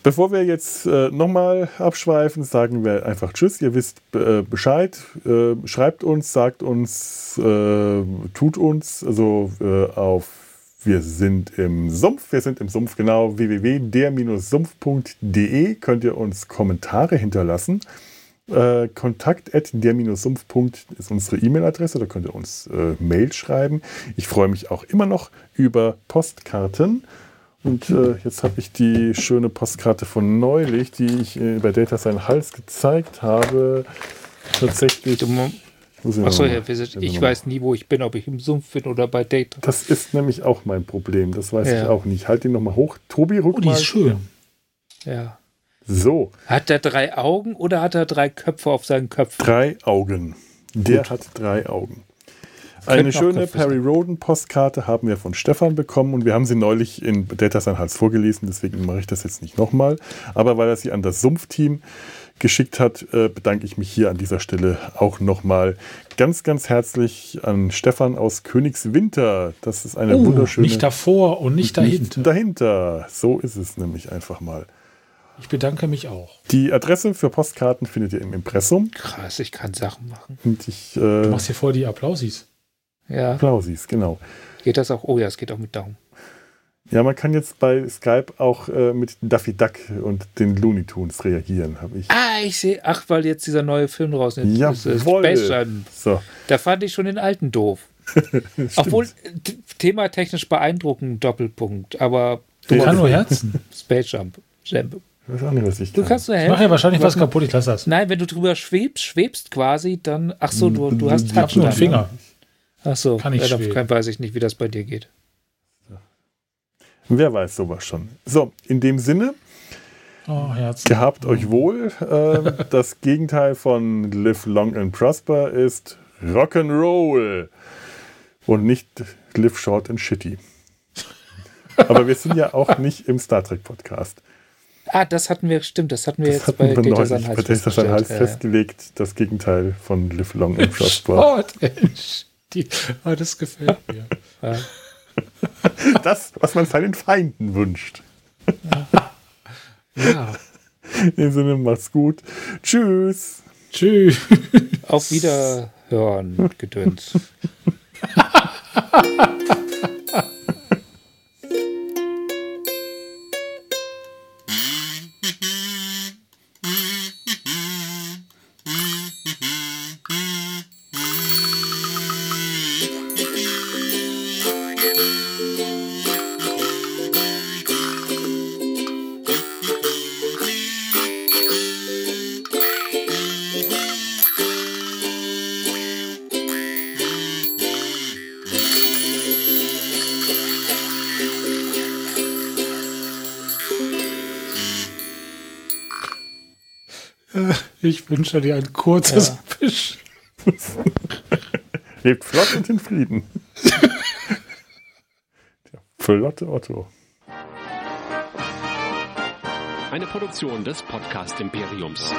Bevor wir jetzt äh, nochmal abschweifen, sagen wir einfach Tschüss. Ihr wisst äh, Bescheid. Äh, schreibt uns, sagt uns, äh, tut uns. Also äh, auf wir sind im Sumpf. Wir sind im Sumpf, genau. www.der-sumpf.de könnt ihr uns Kommentare hinterlassen. Äh, kontakt at der-sumpf. ist unsere E-Mail-Adresse. Da könnt ihr uns äh, Mail schreiben. Ich freue mich auch immer noch über Postkarten. Und äh, jetzt habe ich die schöne Postkarte von neulich, die ich äh, bei Data sein Hals gezeigt habe. Tatsächlich. Ich achso, Herr Wizard, ich weiß nie, wo ich bin, ob ich im Sumpf bin oder bei Data. Das ist nämlich auch mein Problem. Das weiß ich Ja. auch nicht. Halt den nochmal hoch. Tobi, rück Oh, die mal. ist schön. Ja. So, Hat er drei Augen oder hat er drei Köpfe auf seinen Köpfen? drei Augen. Der Gut. hat drei Augen. Eine schöne Perry Roden Postkarte haben wir von Stefan bekommen und wir haben sie neulich in Data Sein Hals vorgelesen, deswegen mache ich das jetzt nicht nochmal. Aber weil er sie an das Sumpf-Team geschickt hat, äh, bedanke ich mich hier an dieser Stelle auch nochmal ganz, ganz herzlich an Stefan aus Königswinter. Das ist eine Oh, wunderschöne. nicht davor und nicht dahinter. dahinter. So ist es nämlich einfach mal. Ich bedanke mich auch. Die Adresse für Postkarten findet ihr im Impressum. Krass, ich kann Sachen machen. Und ich. Du Äh, machst hier voll die Applausis. Ja. Applausis, genau. Geht das auch? Oh ja, es geht auch mit Daumen. Ja, man kann jetzt bei Skype auch äh, mit Daffy Duck und den Looney Tunes reagieren, habe ich. Ah, ich sehe. Ach, weil jetzt dieser neue Film draußen ist. Jam. So, Da fand ich schon den alten doof. Obwohl, thematechnisch beeindruckend, Doppelpunkt. Aber Du Ja. kannst nur Herzen. Space Jump. Jump. ich weiß auch nicht, was ich Du kann. kannst nur Ich mache ja helfen. wahrscheinlich was Was- kaputt, ich lasse das. Nein, wenn du drüber schwebst, schwebst quasi, dann. Ach so, du, du hast Ich habe nur einen Touch dann? Finger. Ach so, Kann ich ja, dann schweben. kann- weiß ich nicht, wie das bei dir geht. Wer weiß sowas schon. So, in dem Sinne, Oh, Herzen. gehabt euch wohl. Ähm, das Gegenteil von Live Long and Prosper ist Rock'n'Roll und nicht Live Short and Shitty. Aber wir sind ja auch nicht im Star Trek Podcast. Ah, das hatten wir, stimmt, das hatten wir Das jetzt hatten bei Data neulich Sun bei Hals Data Sun festgestellt. Hals Ja, ja. festgelegt. Das Gegenteil von Live Long and Prosper. Sport. Die, oh, das gefällt mir. Ja. Das, was man seinen Feinden wünscht. Ja. In dem Sinne, macht's gut. Tschüss. Tschüss. Auf Wiederhören, Gedöns. wünsche dir ein kurzes Ja. Fisch. Lebt flott und in Frieden. Der flotte Otto. Eine Produktion des Podcast Imperiums.